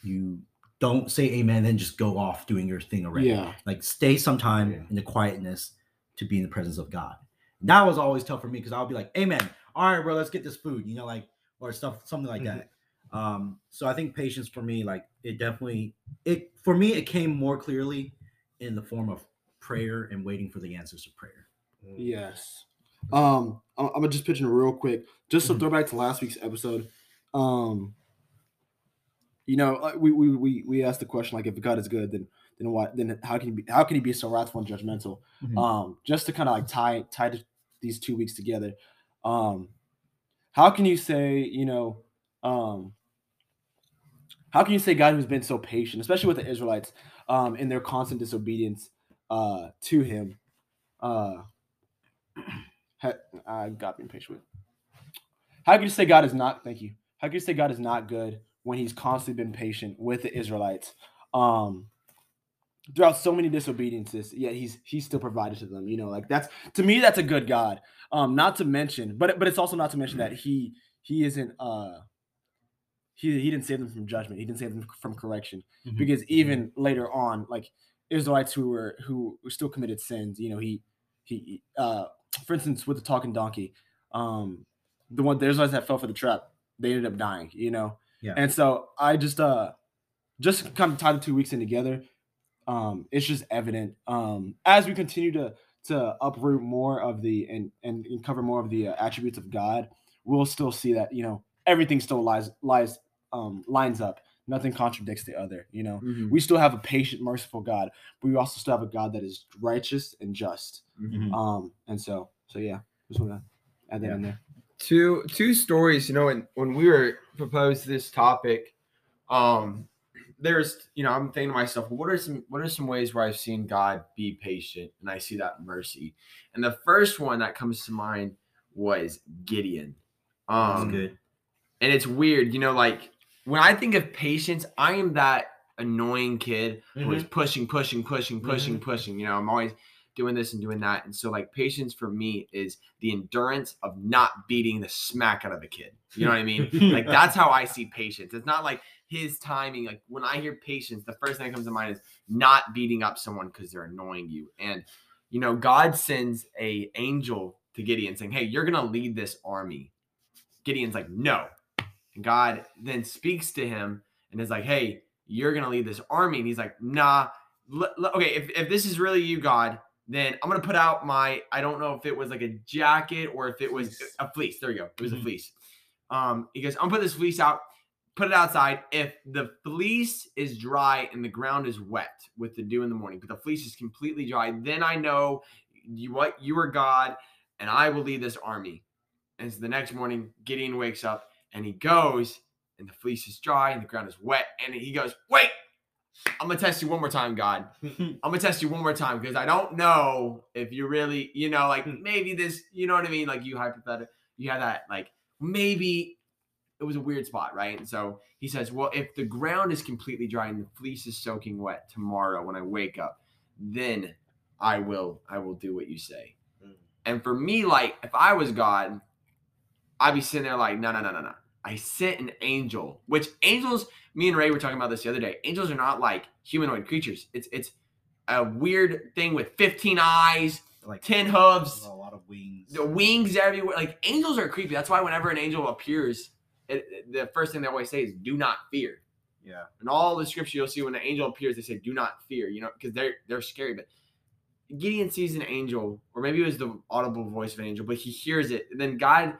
S3: you don't say amen then just go off doing your thing already
S2: Yeah.
S3: like stay sometime
S1: Yeah.
S3: in the quietness to be in the presence of god that was always tough for me because i'll be like amen all right bro let's get this food you know like or stuff, something like
S2: Mhm.
S3: that. Um, so I think patience for me, like it definitely it for me, it came more clearly in the form of prayer and waiting for the answers to prayer.
S2: Yes. Um, I'm, I'm gonna just pitch in real quick, just to
S3: Mhm.
S2: throw back to last week's episode. Um, you know, we we we we asked the question like, if God is good, then then what? Then how can he be? How can he be so wrathful and judgmental?
S3: Mhm.
S2: Um, just to kind of like tie tie th- these two weeks together. Um, how can you say you know? Um, how can you say God who's been so patient, especially with the Israelites, um, in their constant disobedience uh, to Him? Uh, I got being patient with. How can you say God is not? Thank you. How can you say God is not good when He's constantly been patient with the Israelites, um, throughout so many disobediences? Yet He's He's still provided to them. You know, like that's to me that's a good God. Um, not to mention, but but it's also not to mention that He He isn't uh he he didn't save them from judgment. He didn't save them from correction
S3: Mhm.
S2: because even later on, like Israelites who were who, who still committed sins, you know, he he uh for instance with the talking donkey, um the one there's Israelites that fell for the trap, they ended up dying, you know.
S3: Yeah.
S2: And so I just uh just kind of tie the two weeks in together. Um, it's just evident um as we continue to to uproot more of the and and, and cover more of the uh, attributes of God, we'll still see that you know everything still lies lies um lines up. Nothing contradicts the other. You know,
S4: Mhm.
S2: we still have a patient, merciful God, but we also still have a God that is righteous and just.
S3: Mhm.
S2: Um, and so so yeah, just want to add that
S3: Yeah.
S2: in there.
S4: two two stories you know when when we were proposed this topic um there's you know i'm thinking to myself what are some what are some ways where i've seen god be patient and i see that mercy and the first one that comes to mind was gideon
S3: That's
S4: um
S3: good.
S4: and it's weird you know like when i think of patience i am that annoying kid who is mm-hmm. pushing pushing pushing pushing mm-hmm. pushing you know i'm always doing this and doing that. And so like patience for me is the endurance of not beating the smack out of a kid. You know what i mean? Like that's how i see patience. It's not like his timing like when i hear patience the first thing that comes to mind is not beating up someone because they're annoying you. And you know god sends a angel to gideon saying hey you're gonna lead this army. Gideon's like no and god then speaks to him and is like hey you're gonna lead this army. And he's like nah okay if, if this is really you god then i'm gonna put out my i don't know if it was like a jacket or if it was
S3: Fleece.
S4: a fleece. There you go. It was a
S3: Mhm.
S4: fleece. Um he goes i'm gonna put this fleece out put it outside. If the fleece is dry and the ground is wet with the dew in the morning but the fleece is completely dry then i know you what you are god and i will lead this army. And so the next morning gideon wakes up and he goes and the fleece is dry and the ground is wet and he goes wait i'm gonna test you one more time god. I'm gonna test you one more time because i don't know if you really you know like maybe this you know what i mean? Like you hypothetical you had that like maybe it was a weird spot right? And so he says well if the ground is completely dry and the fleece is soaking wet tomorrow when i wake up then i will i will do what you say.
S1: Mm.
S4: and for me like if i was god i'd be sitting there like no no no no no i sent an angel which angels me and ray were talking about this the other day angels are not like humanoid creatures it's it's a weird thing with 15 eyes
S3: like
S4: 10 hooves
S3: a lot of wings.
S4: the wings everywhere. Like angels are creepy. That's why whenever an angel appears, it, it- the first thing they always say is "Do not fear."
S3: Yeah.
S4: And all the scripture, you'll see when the angel appears, they say "Do not fear." You know, because they're they're scary. But Gideon sees an angel, or maybe it was the audible voice of an angel, but he hears it. And then God,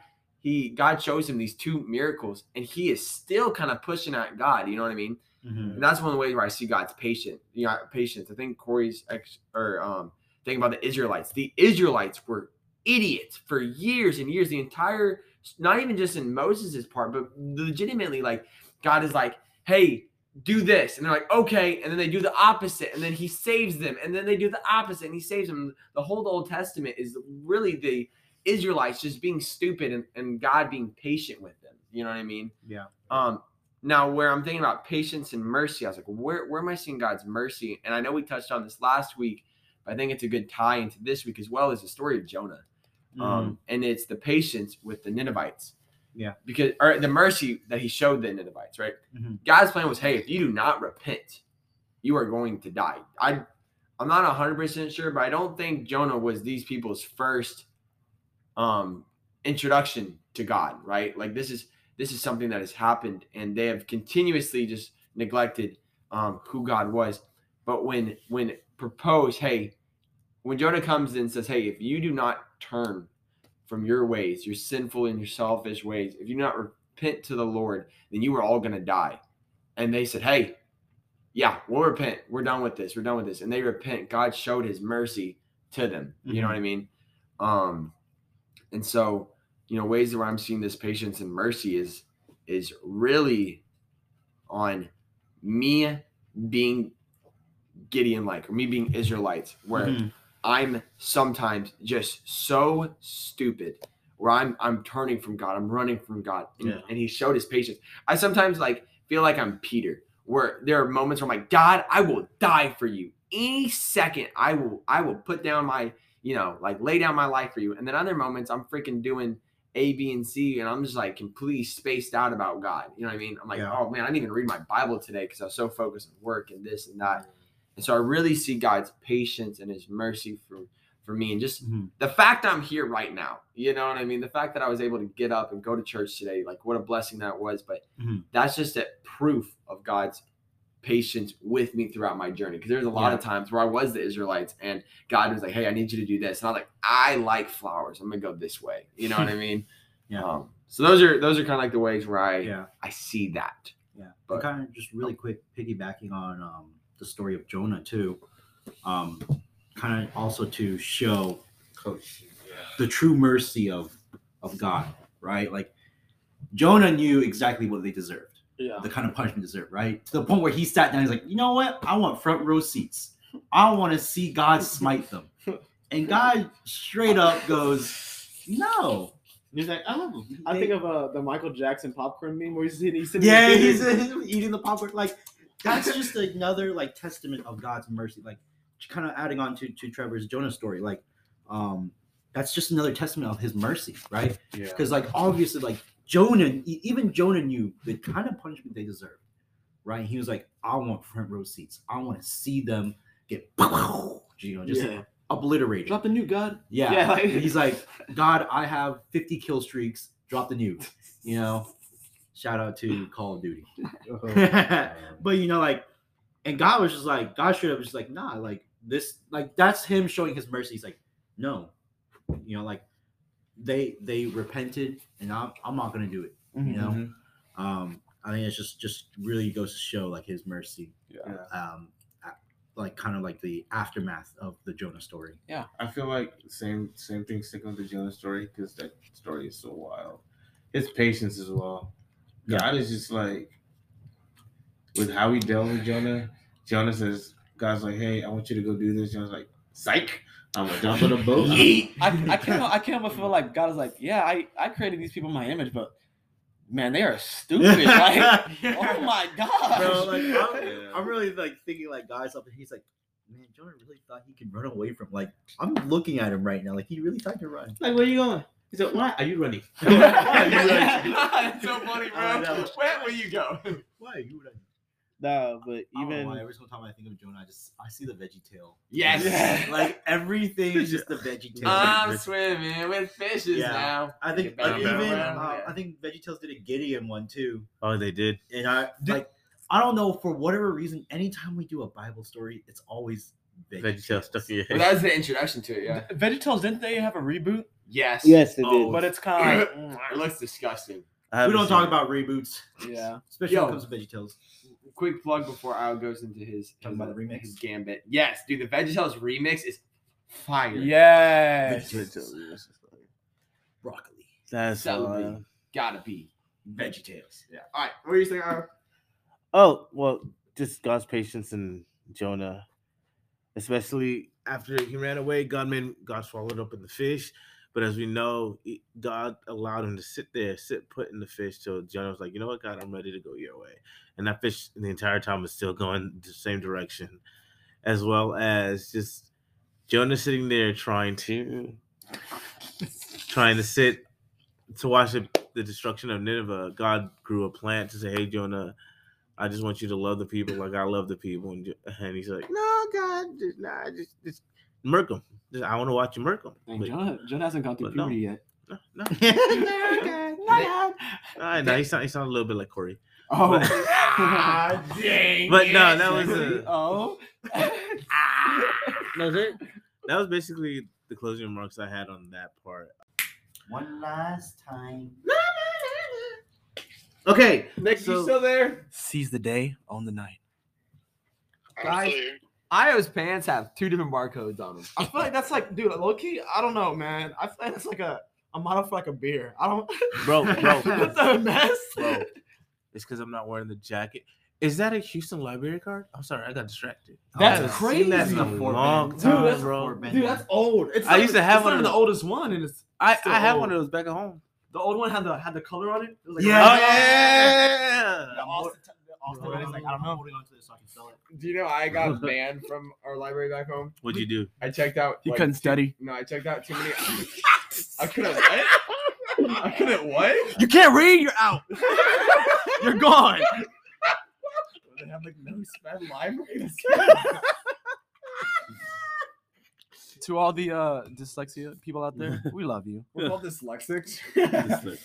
S4: he God shows him these two miracles, and he is still kind of pushing at God. You know what I mean?
S3: Mhm.
S4: And that's one of the ways where I see God's patient. You know, patience. I think Corey's ex or um thinking about the Israelites. The Israelites were idiots for years and years. The entire, not even just in Moses' part, but legitimately, like God is like, hey, do this. And they're like, okay. And then they do the opposite. And then he saves them. And then they do the opposite and he saves them. The whole Old Testament is really the Israelites just being stupid and, and God being patient with them. You know what I mean?
S3: Yeah.
S4: Um, now, where I'm thinking about patience and mercy, I was like, where, where am I seeing God's mercy? And I know we touched on this last week, but I think it's a good tie into this week as well as the story of Jonah. Um, and it's the patience with the Ninevites.
S3: Yeah.
S4: Because, or the mercy that he showed the Ninevites, right?
S3: Mhm.
S4: God's plan was, hey, if you do not repent, you are going to die. I, I'm not 100% sure, but I don't think Jonah was these people's first um, introduction to God, right? Like this is this is something that has happened, and they have continuously just neglected um, who God was. But when when proposed, hey, when Jonah comes and says, hey, if you do not turn from your ways, your sinful and your selfish ways, if you do not repent to the Lord, then you are all going to die. And they said, hey, yeah, we'll repent. We're done with this. We're done with this. And they repent. God showed his mercy to them. You know what I mean? Um, and so, you know, ways where I'm seeing this patience and mercy is is really on me being Gideon like or me being Israelites, where
S3: Mhm.
S4: I'm sometimes just so stupid where I'm I'm turning from God, I'm running from God, and,
S2: Yeah.
S4: and He showed His patience. I sometimes like feel like I'm Peter, where there are moments where I'm like, God, I will die for you any second. I will I will put down my you know like lay down my life for you, and then other moments I'm freaking doing. A, B, and C, and I'm just like completely spaced out about God. You know what I mean? I'm like,
S3: Yeah.
S4: oh man, I didn't even read my Bible today because I was so focused on work and this and that. And so I really see God's patience and his mercy for for me and just
S3: Mhm.
S4: the fact I'm here right now. You know what I mean? The fact that I was able to get up and go to church today, like what a blessing that was. But
S3: Mhm.
S4: that's just a proof of God's patience with me throughout my journey. Because there's a lot
S3: Yeah.
S4: of times where I was the Israelites and God was like, Hey, I need you to do this. And I was like, I like flowers. I'm gonna go this way. You know what I mean?
S3: Yeah.
S4: Um, so those are those are kind of like the ways where I
S3: Yeah.
S4: I see that.
S3: Yeah,
S4: But-
S3: kind of just really quick piggybacking on um, the story of Jonah too, um, kind of also to show
S1: Coach.
S3: the true mercy of of God, right? Like Jonah knew exactly what they deserved,
S2: Yeah.
S3: the kind of punishment they deserved, right? To the point where he sat down, he's like, you know what? I want front row seats. I want to see God smite them, and God straight up goes, no.
S1: He's like, I love him.
S2: I think of uh, the Michael Jackson popcorn meme where he's sitting, he's sitting
S3: Yeah, he's,
S2: eating-
S3: he's eating the popcorn. Like that's just another like testament of God's mercy. Like kind of adding on to to Trevor's Jonah story. Like um that's just another testament of His mercy, right?
S1: Yeah.
S3: Because like obviously like Jonah, even Jonah knew the kind of punishment they deserved, right? He was like, I want front row seats. I want to see them get you know just
S2: Yeah.
S3: obliterated.
S2: Drop the new God.
S3: Yeah.
S2: Yeah, like-
S3: he's like, God, I have 50 kill streaks. Drop the nuke. You know, shout out to Call of Duty. but you know, like, and God was just like, God should have just like, nah, like this, like that's him showing his mercy. He's like, no, you know, like they they repented, and I'm I'm not gonna do it. You know,
S1: Mhm.
S3: um, I think it's just just really goes to show like his mercy.
S2: Yeah.
S3: Um, like kind of like the aftermath of the Jonah story.
S1: Yeah, I feel like same same thing sticking with the Jonah story because that story is so wild. His patience as well.
S3: Yeah.
S1: God is just like with how he dealt with Jonah. Jonah says, God's like, hey, I want you to go do this. Jonah's like, psych. I'm gonna jump on a boat.
S2: I, I can't I can't but feel like God is like, yeah, I, I created these people in my image, but man, they are stupid. like, oh my god,
S3: Bro, like I'm,
S1: Yeah.
S3: I'm really like thinking like guys up and he's like, man, Jonah really thought he could run away from like I'm looking at him right now, like he really thought to run.
S1: like, where are you going? He said, why are you running?
S4: It's so funny, bro. Where will you go?
S3: Why are you running?
S2: No, but
S3: I don't know
S2: even
S3: why every single time I think of Jonah, I just I see the VeggieTale.
S4: Yes.
S3: like everything is just the VeggieTale.
S4: I'm swimming with fishes
S3: Yeah.
S4: now.
S3: I think like, even uh,
S4: yeah.
S3: I think VeggieTales did a Gideon one too,
S1: Oh, they did.
S3: and I
S4: Did-
S3: like I don't know for whatever reason. Anytime we do a Bible story, it's always
S1: VeggieTale stuff in your
S4: Well,
S1: head.
S4: that was the introduction to it, yeah.
S2: Veggie VeggieTales didn't they have a reboot?
S4: Yes.
S2: Yes, they
S3: did. Oh.
S2: But it's kind of like,
S4: It looks disgusting.
S3: We don't talk about reboots,
S2: yeah.
S3: especially
S4: Yo.
S3: when it comes to Veggie VeggieTales.
S4: Quick plug before Al goes into his,
S3: Talking about the remix?
S4: his gambit. Yes, dude, the VeggieTales remix is fire.
S2: Yes.
S3: Broccoli,
S1: That's
S4: Celery.
S1: uh,
S4: Gotta be.
S3: VeggieTales.
S4: Yeah. All right. What are you saying, Al?
S1: Oh well, just God's patience and Jonah, especially after he ran away. God made God swallowed up in the fish, but as we know, God allowed him to sit there, sit put in the fish till Jonah was like, you know what, God, I'm ready to go your way, and that fish the entire time was still going the same direction, as well as just Jonah sitting there trying to trying to sit to watch the, the destruction of Nineveh. God grew a plant to say, "Hey, Jonah." I just want you to love the people like I love the people. And, and he's like, no, God, just, nah, just, just murk them. Just, I want to watch you murk them.
S2: Dang, Jonah, Jonah hasn't gone through
S1: but no.
S2: puberty yet.
S1: No, no. All right, no, he sound he sound a little bit like Corey.
S2: Oh,
S1: But- ah,
S4: dang.
S1: But no, that was a
S2: oh.
S1: no. Ah. That, that was basically the closing remarks I had on that part.
S3: One last time.
S1: Okay,
S4: next
S1: so-
S4: you still there?
S2: Seize the day, on the night.
S5: I'm
S4: Guys.
S5: Still here.
S4: Io's pants have two different barcodes on them.
S2: I feel like that's like, dude, low key. I don't know, man. I feel like that's like a a model for like a beer. I don't,
S1: bro, bro,
S2: What's a mess?
S1: bro. It's because I'm not wearing the jacket. Is that a Houston Library card? I'm sorry, I got distracted.
S2: That's
S1: I haven't seen that in
S2: crazy.
S1: a
S3: That's the Fort
S1: long
S3: Bend.
S2: Dude,
S1: time,
S2: that's
S1: bro.
S3: Fort Bend.
S2: Dude, that's old. It's
S1: I
S2: not
S1: used to have
S2: it's
S1: one of
S2: the oldest one, and it's
S1: I,
S2: still
S1: I have one of those back at home.
S2: The old one had the had the color on it. it was like
S3: Yeah.
S1: Oh
S2: red-
S1: yeah.
S3: Yeah, Austin, Austin
S2: Bro.
S3: is like, I don't know. I'm holding on to this so I can sell it.
S4: Do you know I got banned from our library back home?
S1: What'd you do?
S4: I checked out.
S2: You
S4: like,
S2: couldn't
S4: two-
S2: study.
S4: No, I checked out too many. I couldn't what? I couldn't what?
S2: You can't read. You're out. you're gone.
S4: They have like no sped library.
S2: To all the uh dyslexia people out there, we love you.
S4: We're called dyslexics.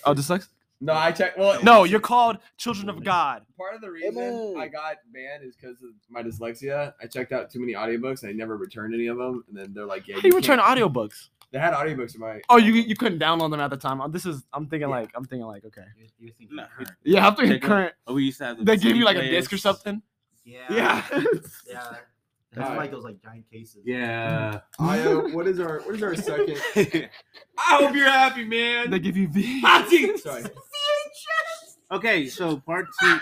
S2: Oh, dyslexic?
S4: No, I checked. Well,
S2: No, you're called children of God.
S4: Part of the reason I got banned is because of my dyslexia. I checked out too many audiobooks and I never returned any of them. And then they're like, "Yeah,
S2: How do you
S4: can't-
S2: return audiobooks?
S4: They had audiobooks in my.
S2: Oh, you you couldn't download them at the time. This is I'm thinking like I'm thinking like okay.
S3: You, you think
S1: No.
S3: you're current.
S2: Yeah, I'm thinking
S1: Check out-
S2: current.
S1: Oh, we used to have. the
S2: They give you like a disc or something.
S3: Yeah.
S2: Yeah.
S3: Yeah. That's
S4: Alright.
S3: like those like giant cases.
S1: Yeah.
S4: Io, what is our what is our second?
S1: I hope you're happy, man.
S2: they give you V.
S4: Sorry,
S1: Okay, so part two.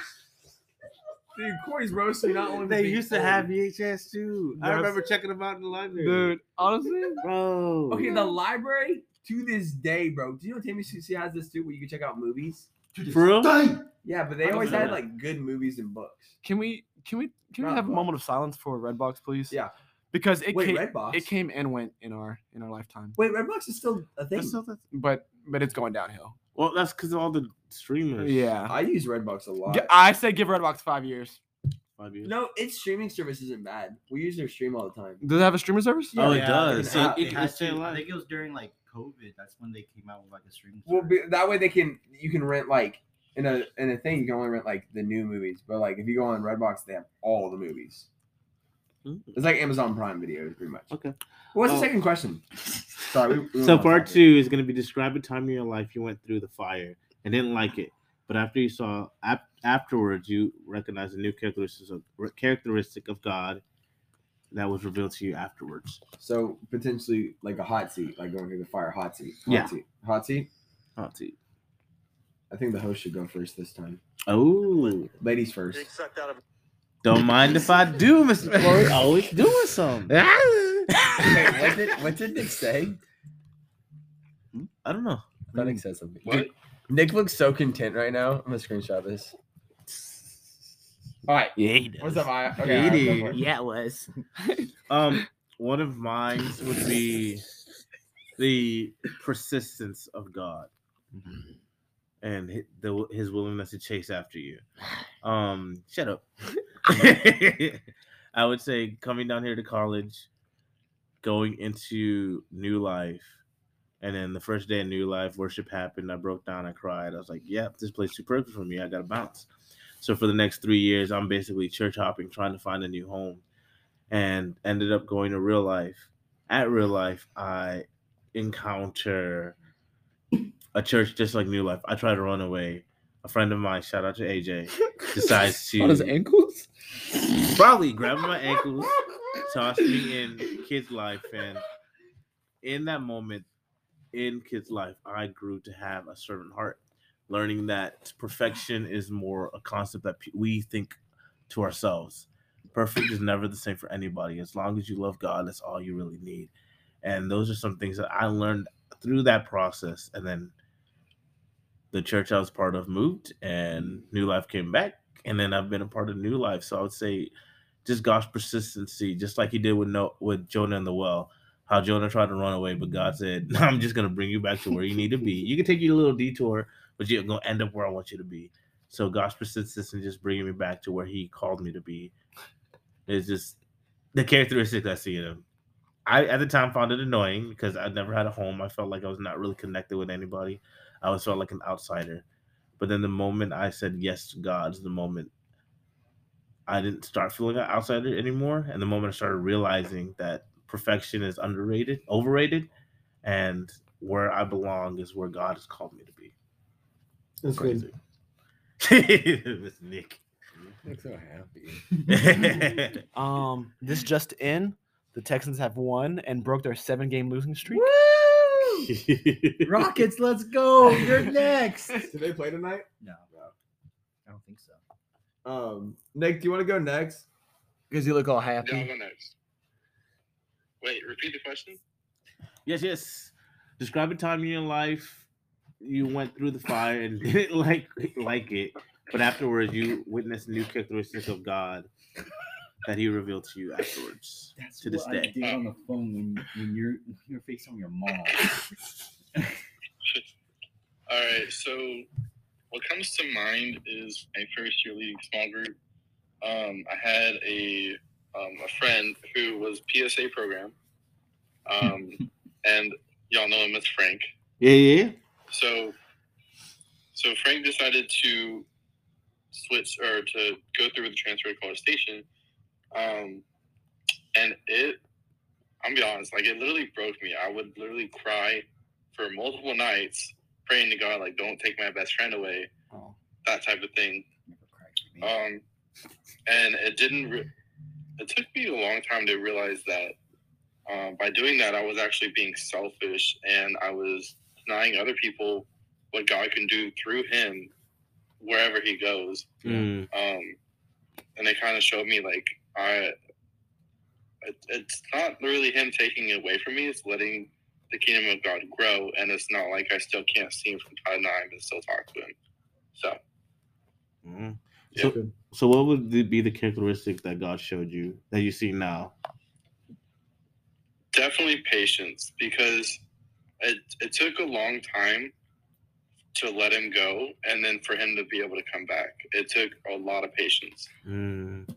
S4: dude, Corey's roasting not only.
S1: They used to have VHS too. I
S2: That's-
S1: remember checking them out in the library.
S2: Dude, honestly,
S1: bro.
S4: Okay, the library to this day, bro. Do you know Tammy CC has this too, where you can check out movies?
S1: For real?
S4: Yeah, but they always
S1: know
S4: had
S1: that.
S4: like good movies and books.
S2: can we can we can we
S4: Not
S2: have a moment of silence for Redbox, please?
S4: Yeah.
S2: Because it
S4: Wait,
S2: came
S4: Redbox.
S2: it came and went in our in our lifetime,
S4: Wait, Redbox is still a thing.
S1: That's still the-
S2: but but it's going downhill.
S1: well, that's because of all the streamers.
S2: Yeah.
S4: I use Redbox a lot.
S2: I say give Redbox five years.
S1: Five years.
S4: no, its streaming service isn't bad. We use their stream all the time.
S2: Does it have a streamer service?
S1: Oh, it
S3: Yeah,
S1: does. So it-
S3: It
S1: it
S3: has to-
S1: alive.
S3: I think it was during like COVID. That's when they came out with like a streaming.
S4: Well, be, that way they can you can rent like in a in a thing you can only rent like the new movies, but like if you go on Redbox, they have all the movies.
S1: Mm.
S4: It's like Amazon Prime Video, pretty much.
S1: Okay.
S4: What's
S1: Oh.
S4: the second question? Sorry. We, we
S1: So part two is going to be describe a time in your life you went through the fire and didn't like it, but after you saw ap- afterwards you recognized a new characteristic of characteristic of God that was revealed to you afterwards.
S4: So potentially like a hot seat, like going through the fire, hot seat. Hot
S1: Yeah.
S4: Seat. Hot seat.
S1: Hot seat.
S4: I think the host should go first this time.
S1: Oh,
S4: Ladies first.
S1: don't mind if I do, Mr. Corey. Always doing something. Ah.
S4: Wait, what did what did Nick say?
S1: I don't know.
S4: I thought Nick said something. Dude, Nick looks so content right now. I'm gonna screenshot this. All right.
S2: Yeah, he does.
S4: What's up, Maya? Okay, all right, go for it.
S2: Yeah, it was.
S1: Um, one of mine would be the persistence of God and hi- the his willingness to chase after you. Um, shut up. I would say coming down here to college, going into new life, and then the first day of new life, worship happened. I broke down, I cried. I was like, "Yep, this place too perfect for me. I gotta bounce." So for the next three years, I'm basically church hopping, trying to find a new home, and ended up going to real life. At real life, I encounter a church just like New Life. I try to run away. A friend of mine, shout out to AJ, decides to
S2: On his ankles?
S1: probably grab my ankles, toss me in kids' life, and in that moment, in kids' life, I grew to have a servant heart, learning that perfection is more a concept that we think to ourselves. Perfect is never the same for anybody. As long as you love God, that's all you really need. And those are some things that I learned through that process. And then the church I was part of moved, and New Life came back, and then I've been a part of New Life. So I would say, just God's persistency, just like He did with no with Jonah in the well. How Jonah tried to run away, but God said, "I'm just gonna bring you back to where you need to be. You can take you a little detour, but you're gonna end up where I want you to be." So God's persistence and just bringing me back to where He called me to be is just the characteristic I see in Him. I at the time found it annoying because I never had a home. I felt like I was not really connected with anybody. I always felt like an outsider. But then the moment I said yes to God is the moment I didn't start feeling an outsider anymore. And the moment I started realizing that perfection is underrated, overrated, and where I belong is where God has called me to be.
S2: That's good.
S1: Crazy. Miss Nick.
S3: I'm so happy.
S2: Um, this just in: the Texans have won and broke their seven-game losing streak.
S3: Rockets, let's go. You're next.
S8: Did they play tonight?
S3: No, I don't think so.
S8: Um, Nick, do you want to go next?
S2: Because you look all
S5: Yeah, I'll go next. Wait, repeat the question.
S1: yes, yes. Describe a time in your life you went through the fire and didn't like like it, but afterwards you witnessed new characteristics of God that He revealed to you afterwards.
S3: That's
S1: to this
S3: what I
S1: day.
S3: did on the phone when, when you're you're facing your mom.
S5: All right, so what comes to mind is my first year leading small group. Um, I had a um, a friend who was PSA program, um, and y'all know him as Frank.
S1: Yeah, yeah.
S5: So, so Frank decided to switch or to go through with the transfer to College Station, um, and it. I'm gonna be honest, like it literally broke me. I would literally cry for multiple nights, praying to God, like, don't take my best friend away,
S2: Oh.
S5: that type of thing.
S3: Never cried for me.
S5: Um, and it didn't. Re- it took me a long time to realize that um, by doing that, I was actually being selfish, and I was denying other people what God can do through Him wherever He goes.
S1: Mm,
S5: Um, and it kind of showed me like I. It, it's not really Him taking it away from me; it's letting the kingdom of God grow, and it's not like I still can't see Him from time to time and still talk to Him. So.
S1: mm.
S5: Yeah.
S1: So, so what would be the characteristic that God showed you that you see now?
S5: definitely patience because it, it took a long time to let him go and then for him to be able to come back it took a lot of patience
S1: Mm,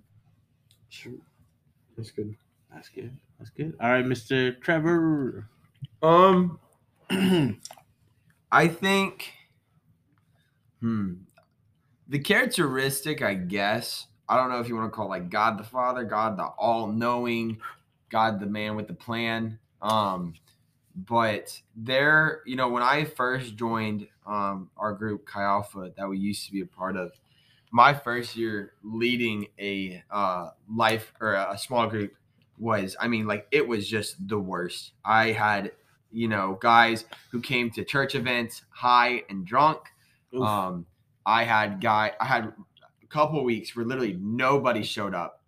S8: That's good.
S1: that's good. That's good. All right, Mr. Trevor.
S4: Um, I think, hmm, the characteristic, I guess, I don't know if you want to call it like God the Father, God the all-knowing, God the man with the plan. Um, but there, you know, when I first joined um our group Chi Alpha that we used to be a part of, my first year leading a uh life or a small group was, I mean, like it was just the worst. I had you know, guys who came to church events high and drunk.
S1: Oof.
S4: Um, I had guy, I had a couple weeks where literally nobody showed up.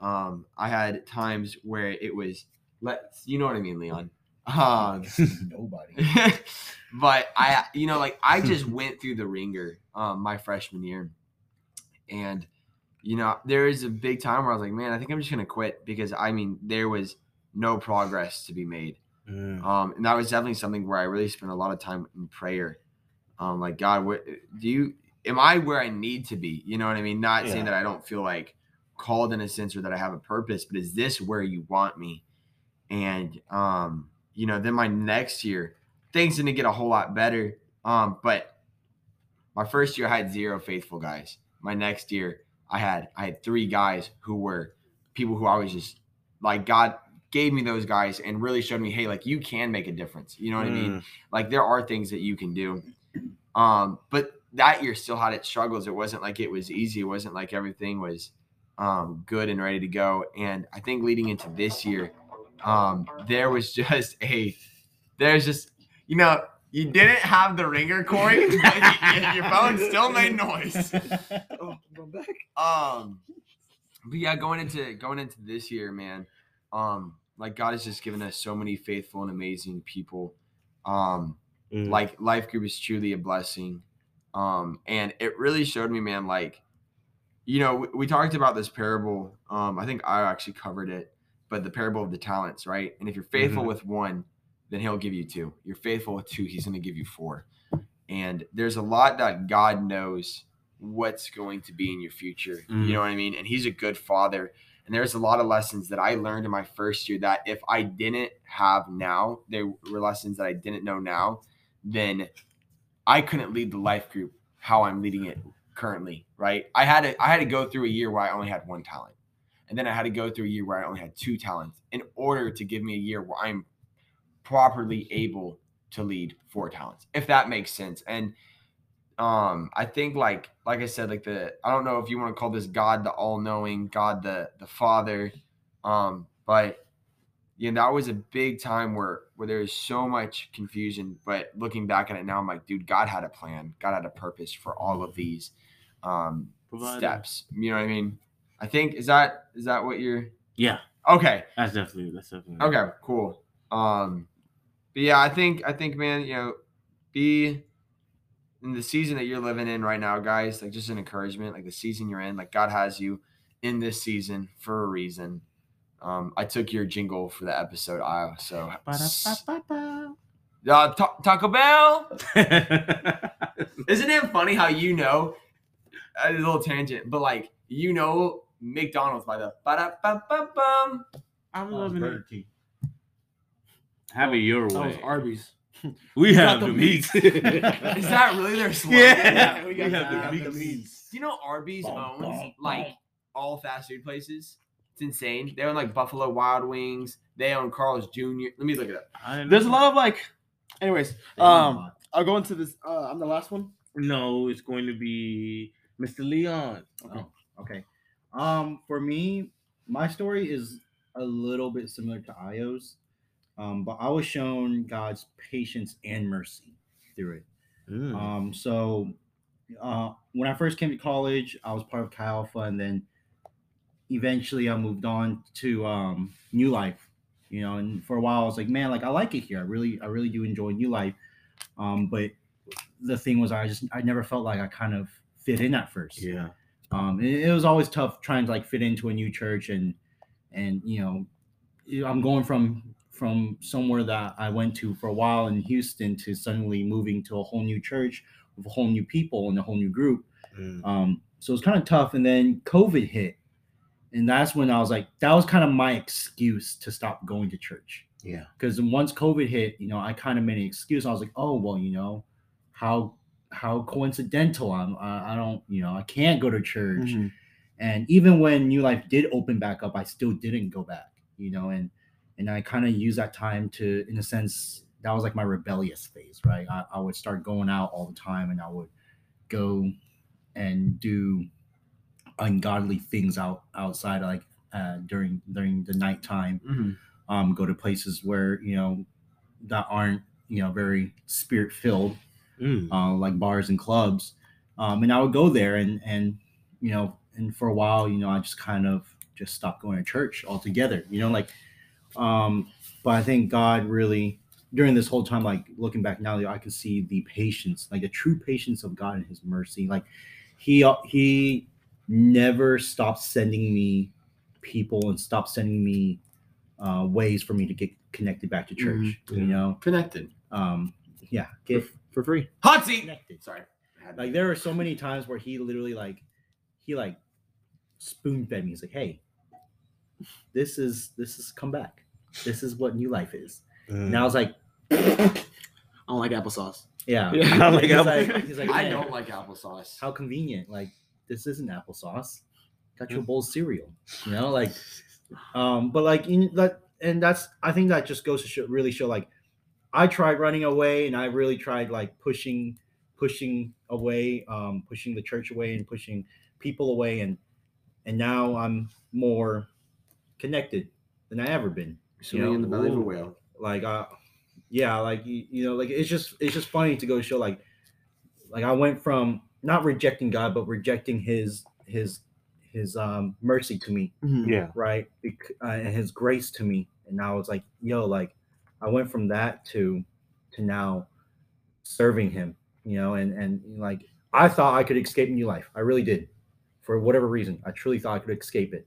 S4: Um, I had times where it was let's, you know what I mean, Leon. Um,
S3: Nobody.
S4: but I, you know, like I just went through the ringer um, my freshman year, and you know, there is a big time where I was like, man, I think I'm just gonna quit because I mean, there was no progress to be made.
S1: Mm,
S4: Um, and that was definitely something where I really spent a lot of time in prayer. Um, like God, what do you? Am I where I need to be? You know what I mean. Not
S1: Yeah.
S4: saying that I don't feel like called in a sense or that I have a purpose, but is this where you want me? And um, you know, then my next year, things didn't get a whole lot better. Um, but my first year I had zero faithful guys. My next year I had I had three guys who were people who I was just like God gave me those guys and really showed me, hey, like you can make a difference. You know what I mean?
S1: mm,
S4: Like there are things that you can do. Um, but that year still had its struggles. It wasn't like it was easy. It wasn't like everything was um, good and ready to go. And I think leading into this year, um, there was just a there's just you know you didn't have the ringer, Corey. but your phone still made noise.
S8: Oh, I'm back.
S4: Um, but yeah, going into going into this year, man, um, like God has just given us so many faithful and amazing people. Um,
S1: mm.
S4: like life group is truly a blessing. Um, and it really showed me, man, like, you know, we, we talked about this parable. Um, I think I actually covered it, but the parable of the talents, right? And if you're faithful
S1: Mhm.
S4: with one, then he'll give you two. You're faithful with two, he's going to give you four. And there's a lot that God knows what's going to be in your future. You
S1: Mhm.
S4: know what I mean? And he's a good father. And there's a lot of lessons that I learned in my first year that if I didn't have now, there were lessons that I didn't know now, then I couldn't lead the life group how I'm leading it currently, right? I had to I had to go through a year where I only had one talent. And then I had to go through a year where I only had two talents in order to give me a year where I'm properly able to lead four talents. If that makes sense. And um I think like like I said like the I don't know if you want to call this God the all-knowing, God the the Father um but you know that was a big time where where there was so much confusion but looking back at it now I'm like dude God had a plan. God had a purpose for all of these um steps. You know what I mean? I think is that is that what you're
S7: Yeah,
S4: okay.
S7: that's definitely that's definitely
S4: Okay, cool. Um but yeah, I think I think man, you know, be in the season that you're living in right now, guys, like just an encouragement, like the season you're in, like God has you in this season for a reason. Um, I took your jingle for the episode, I so uh, Ta- Taco Bell. Isn't it funny how you know a little tangent, but like you know McDonald's by the ba-da-ba-ba-bum.
S7: I'm
S3: Oh,
S7: loving it.
S3: Burger King.
S7: Have it your
S2: That was
S7: way.
S2: Arby's.
S7: We have the
S2: the
S7: meats.
S4: Is that really their slogan?
S7: Yeah,
S2: we
S7: we
S2: got
S7: have the
S2: The
S7: meats.
S4: Do you know Arby's
S7: Bum,
S4: owns
S7: bum,
S4: like all fast food places? It's insane. They own like Buffalo Wild Wings. They own Carl's Jr. Let me look it up.
S7: I didn't
S2: There's a lot of like. Anyways, um, I'll go into this. Uh, I'm the last one.
S7: No, it's going to be Mr. Leon.
S3: Oh, okay. Um, for me, my story is a little bit similar to Io's, um, but I was shown God's patience and mercy through it.
S7: Mm.
S3: Um, so uh, when I first came to college, I was part of Chi Alpha, and then eventually I moved on to um, New Life. You know, and for a while I was like, man, like I like it here. I really, I really do enjoy New Life. Um, but the thing was, I just, I never felt like I kind of fit in at first
S7: yeah.
S3: um it, it was always tough trying to like fit into a new church and and you know i'm going from from somewhere that i went to for a while in houston to suddenly moving to a whole new church with a whole new people and a whole new group
S7: Mm.
S3: um so it was kind of tough and then covid hit and that's when i was like that was kind of my excuse to stop going to church
S7: Yeah.
S3: because once COVID hit, you know, I kind of made an excuse. I was like, oh well, you know, how how coincidental. I'm I, I don't, you know, I can't go to church.
S2: Mm-hmm.
S3: And even when New Life did open back up, I still didn't go back. You know, and and I kind of used that time to, in a sense, that was like my rebellious phase, right? I, I would start going out all the time, and I would go and do ungodly things out outside, like uh, during during the nighttime. Um, go to places where you know that aren't you know very spirit filled,
S7: Mm.
S3: uh, like bars and clubs, um, and I would go there and and you know and for a while you know I just kind of just stopped going to church altogether, you know like, um, but I think God really during this whole time like looking back now I can see the patience like the true patience of God and His mercy. Like he he never stopped sending me people and stopped sending me uh, ways for me to get connected back to church.
S7: Mhm.
S3: You know,
S4: Connected.
S3: um, yeah, get
S2: for free.
S4: Hot seat.
S3: connected.
S4: Sorry.
S3: Like there are so many times where he literally like he like spoon fed me. He's like, "Hey, this is this is come back. This is what new life is."
S7: Mm.
S3: And I was like,
S2: I don't like applesauce.
S3: "Yeah."
S2: Yeah.
S7: I don't like
S3: he's
S7: apple-
S3: like, he's like,
S4: I don't like applesauce.
S3: How convenient. Like this isn't applesauce. Got you a bowl of cereal. You know, like um, but like in that and that's I think that just goes to show really show like I tried running away and I really tried like pushing pushing away, um, pushing the church away and pushing people away and and now I'm more connected than I ever been.
S4: Swimming in the belly of a whale.
S3: Like uh yeah, like you, you know, like it's just it's just funny to go show like like I went from not rejecting God but rejecting his his his um mercy to me.
S2: Mhm.
S7: Yeah.
S3: right? Bec- uh, and his grace to me. And now it's like yo like i went from that to to now serving him you know and and like i thought i could escape new life. I really did. For whatever reason i truly thought i could escape it.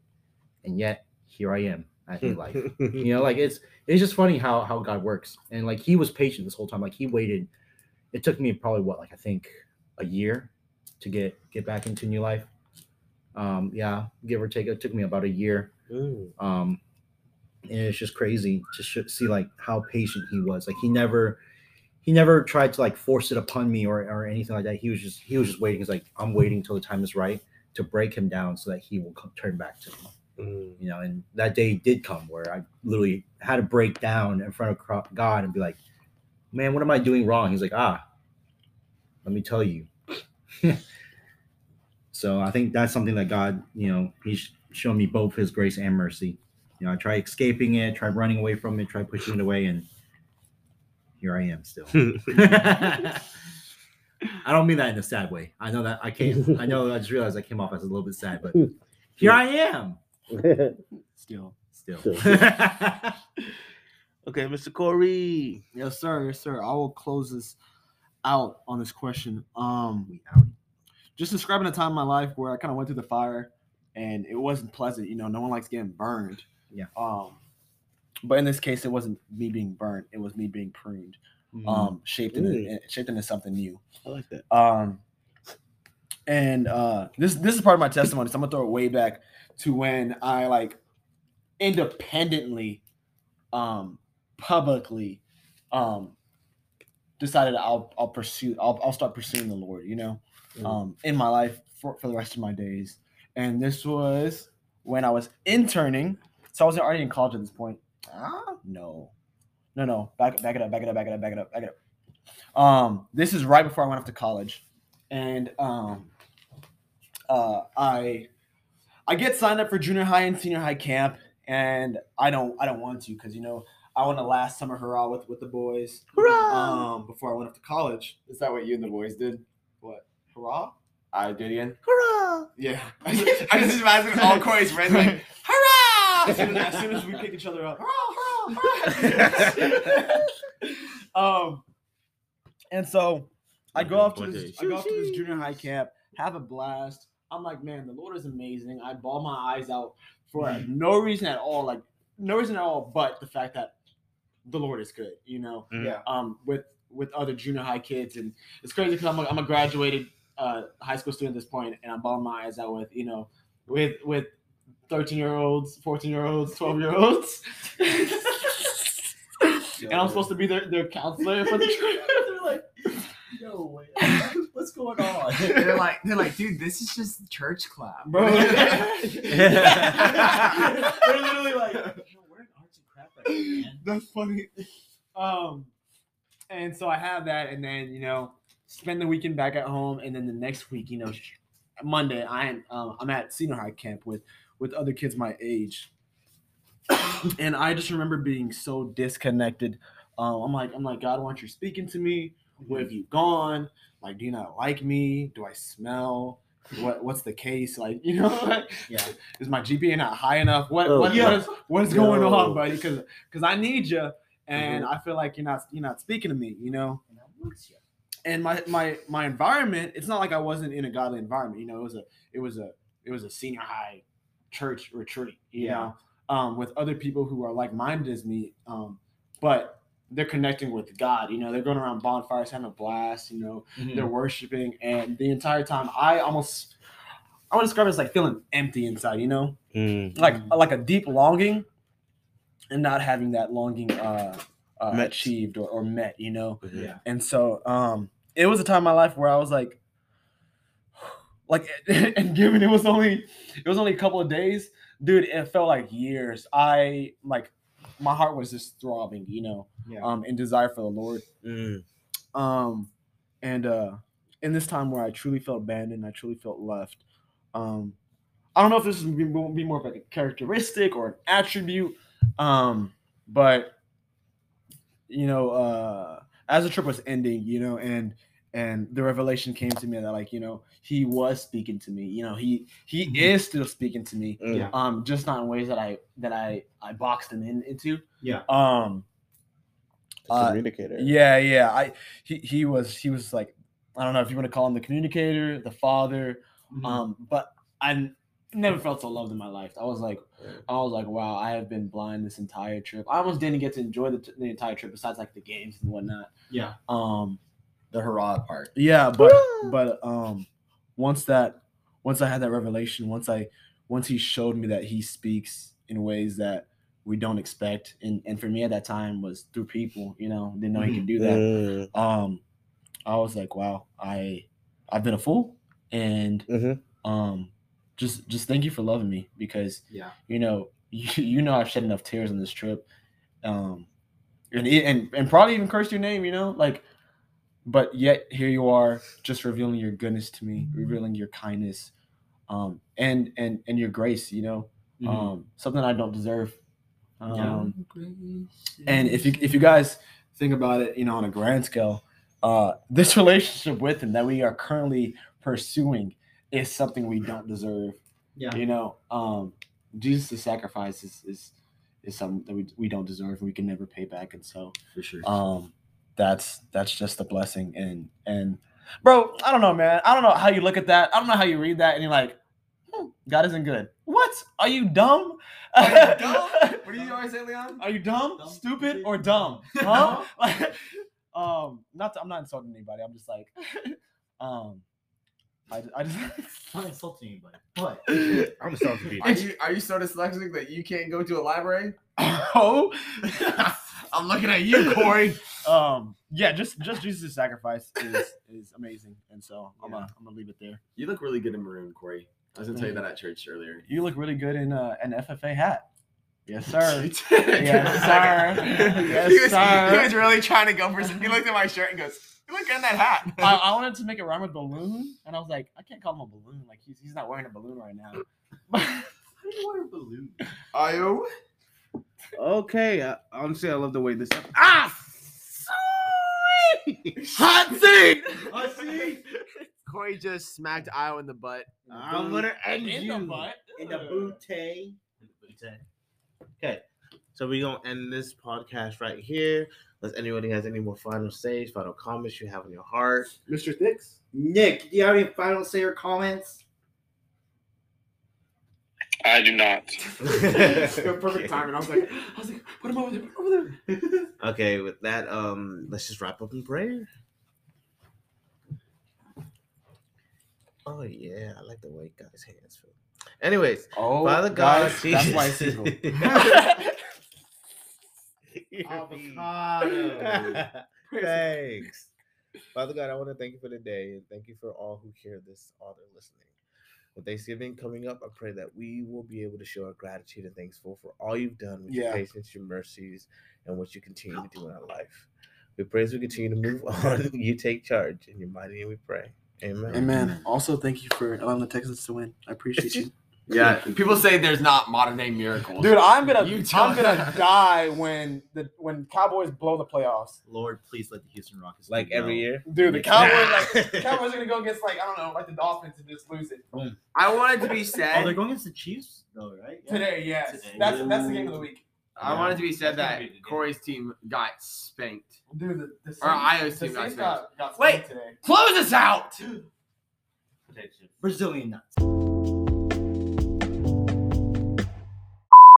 S3: And yet here i am at new life. You know like it's it's just funny how how god works. And like he was patient this whole time. Like he waited. It took me probably what like i think a year to get get back into new life um yeah give or take it took me about a year. Um, and it's just crazy to sh- see like how patient he was. Like he never, he never tried to like force it upon me or, or anything like that. He was just he was just waiting. He's like, I'm waiting till the time is right to break him down so that he will come, turn back to me.
S7: Mm.
S3: You know, and that day did come where I literally had to break down in front of God and be like, "Man, what am I doing wrong?" He's like, "Ah, let me tell you." so I think that's something that God, you know, He's shown me both His grace and mercy. You know, I tried escaping it, tried running away from it, tried pushing it away, and here I am still. I don't mean that in a sad way. I know that I can't. I know. I just realized I came off as a little bit sad, but here I am
S2: Still.
S3: still.
S7: okay, Mr. Corey.
S2: Yes, sir. Yes, sir. I will close this out on this question. Um,
S3: we out.
S2: just describing a time in my life where I kind of went through the fire and it wasn't pleasant. You know, no one likes getting burned.
S3: Yeah.
S2: Um, but in this case, it wasn't me being burnt; it was me being pruned, um, shaped into
S7: Mm.
S2: shaped into something new.
S7: I like that.
S2: Um, and uh, this this is part of my testimony. So I'm gonna throw it way back to when I like independently, um, publicly, um, decided I'll I'll pursue I'll I'll start pursuing the Lord. You know,
S7: Mm.
S2: um, in my life for for the rest of my days. And this was when I was interning. So I was already in college at this point. Ah, no, no, no. Back back it up. Back it up. Back it up. Back it up. Back it up. Um, this is right before I went off to college, and um, uh, I I get signed up for junior high and senior high camp, and I don't I don't want to because you know I want to last summer hurrah with with the boys. Um, before I went off to college.
S4: Is that what you and the boys did?
S2: What hurrah?
S4: I did Ian.
S2: Hurrah! Yeah.
S4: I just, I just imagine all Corey's friends like,
S2: As soon
S4: hurrah!
S2: as, as soon as we pick each other up, hurrah, hurrah, hurrah. um, and so I go off to this. I go off to this junior high camp, have a blast. I'm like, man, the Lord is amazing. I ball my eyes out for no reason at all, like no reason at all, but the fact that the Lord is good, you know.
S7: Mhm.
S4: Yeah.
S2: Um, with with other junior high kids, and it's crazy because I'm a, I'm a graduated uh, high school student at this point, and I'm balling my eyes out with you know with with 13 year olds, 14 year olds, 12 year olds. and I'm supposed to be their, their counselor for the trip. They're like, yo, wait, what's going on?
S4: they're like, they're like, dude, this is just church class,
S2: Bro, they're literally like, yo, we're in arts and craft right now, man. That's funny. Um, and so I have that, and then you know, spend the weekend back at home, and then the next week, you know, Monday, I'm um, I'm at senior high camp with with other kids my age, and I just remember being so disconnected. Um, I'm like, I'm like, God, why aren't you speaking to me? Where have you gone? Like, do you not like me? Do I smell? What What's the case? Like, you know, like,
S3: Yeah.
S2: is my GPA not high enough? What
S7: Oh,
S2: what,
S3: yeah.
S2: what is what is going
S7: Yo.
S2: on, buddy? Because because I need you, and I feel like you're not you're not speaking to me. You know, and my my my environment. It's not like I wasn't in a godly environment. You know, it was a it was a it was a senior high church retreat. You
S3: Yeah.
S2: know, um, with other people who are like minded as me. Um, but they're connecting with God. You know, they're going around bonfires, having a blast. You know, they're worshiping, and the entire time, I almost I would describe it as like feeling empty inside. You know,
S7: Mm.
S2: like like a deep longing, and not having that longing uh, uh
S7: Met.
S2: achieved or, or met. You know,
S3: Yeah.
S2: and so um, it was a time in my life where I was like, like, and given it was only it was only a couple of days, dude, it felt like years. I like my heart was just throbbing, you know,
S3: Yeah.
S2: um, in desire for the Lord.
S7: Mm.
S2: Um, and uh, in this time where I truly felt abandoned, I truly felt left. Um, I don't know if this would be, will be more of like a characteristic or an attribute, um, but you know, uh, as the trip was ending, you know, and and the revelation came to me that like you know he was speaking to me you know he he
S3: Mhm.
S2: is still speaking to me
S7: Mm.
S3: Yeah.
S2: um just not in ways that i that i i boxed him in into
S3: Yeah.
S2: um Uh,
S7: Communicator.
S2: yeah, yeah. I he he was he was like I don't know if you want to call him the communicator, the father.
S3: Mhm.
S2: Um, but I n- never felt so loved in my life. I was like, I was like, wow, I have been blind this entire trip. I almost didn't get to enjoy the, the entire trip besides like the games and whatnot.
S3: Yeah.
S2: Um,
S4: The hurrah part.
S2: yeah, but but um, once that once I had that revelation, once I once he showed me that he speaks in ways that we don't expect. And and for me at that time was through people, you know, didn't know he could do that.
S1: Mm,
S2: Um, I was like, wow, I I've been a fool, and
S1: Mhm.
S2: um, just just thank you for loving me because
S9: Yeah.
S2: you know you, you know I've shed enough tears on this trip, um, and and and probably even cursed your name, you know, like, but yet here you are, just revealing your goodness to me, revealing your kindness, um, and and and your grace, you know, um, something I don't deserve. Um, and if you if you guys think about it, you know, on a grand scale, uh, this relationship with him that we are currently pursuing is something we don't deserve.
S3: Yeah.
S2: You know, um, Jesus' sacrifice is, is is something that we, we don't deserve and we can never pay back. And so
S3: for sure.
S2: um that's that's just a blessing and and bro, I don't know, man. I don't know how you look at that. I don't know how you read that and you're like, hmm, God isn't good. What? Are you dumb?
S4: Are you dumb? What do you always say, Leon?
S2: Are you dumb,
S3: Dumb,
S2: stupid,
S3: stupid.
S2: or dumb? Huh? Like, um, not to, I'm not insulting anybody. I'm just like, um, I, I just
S3: not insulting anybody, but
S1: I'm sorry to be.
S4: Are you are you so dyslexic that you can't go to a library?
S2: oh,
S4: I'm looking at you, Corey.
S2: um, yeah, just just Jesus' sacrifice is is amazing, and so I'm gonna I'm gonna leave it there.
S4: You look really good in maroon, Corey. I was gonna tell you that at church earlier.
S2: You look really good in uh, an FFA hat. Yes, sir. Yes, sir. Yes,
S4: he, was,
S2: sir.
S4: he was really trying to go for some. He looked at my shirt and goes, "You look good in that hat."
S2: I, I wanted to make it rhyme with balloon, and I was like, I can't call him a balloon. Like he's he's not wearing a balloon right now.
S3: how do you wear a balloon?
S4: Ayo.
S1: Okay, I, honestly, I love the way this. Ah, sweet!
S4: Hot seat.
S3: Hot see.
S4: Corey just smacked Io in the butt.
S1: I'm gonna end
S2: In
S1: you
S2: the butt.
S3: In the booty.
S1: Okay, so we're gonna end this podcast right here. Unless anybody has any more final says, final comments you have in your heart.
S9: Mr. Thicks.
S3: Nick, do you have any final say or comments?
S5: I do not.
S4: Perfect timing. I was like, I was like, put him over there, put him over there.
S1: Okay, with that, um, let's just wrap up in prayer. Oh yeah, I like the way God's hands feel. Anyways,
S2: Oh,
S1: Father God,
S2: guys, that's why it's
S1: Jesus.
S2: evil.
S1: Avocado. Thanks. Father God, I want to thank you for the day and thank you for all who hear this, all that are listening. With Thanksgiving coming up, I pray that we will be able to show our gratitude and thankful for all you've done with
S2: Yeah.
S1: your patience, your mercies, and what you continue to do in our life. We pray as we continue to move on. You take charge. In your mighty name we pray. Amen.
S2: Amen. Also, thank you for allowing the Texans to win. I appreciate you,
S4: Yeah, people say there's not modern day miracles.
S2: dude. I'm gonna
S4: You
S2: I'm gonna die when the when Cowboys blow the playoffs.
S3: Lord, please let the Houston Rockets
S1: Like every
S3: well.
S1: year.
S2: Dude, the Cowboys like the Cowboys are gonna go against like I don't know like the Dolphins and just lose it
S4: I wanted to be said.
S3: Oh, they're going against the Chiefs, though, right? Yeah.
S2: today. Yes,
S3: Today.
S2: that's that's the game of the week.
S4: I wanted to be said that
S3: be a good game.
S4: Corey's team got spanked.
S2: Dude, the, the Saints,
S4: Or Io's
S2: the
S4: team got spanked.
S2: got, got
S4: Wait.
S2: today.
S4: Close us out.
S3: Brazilian nuts.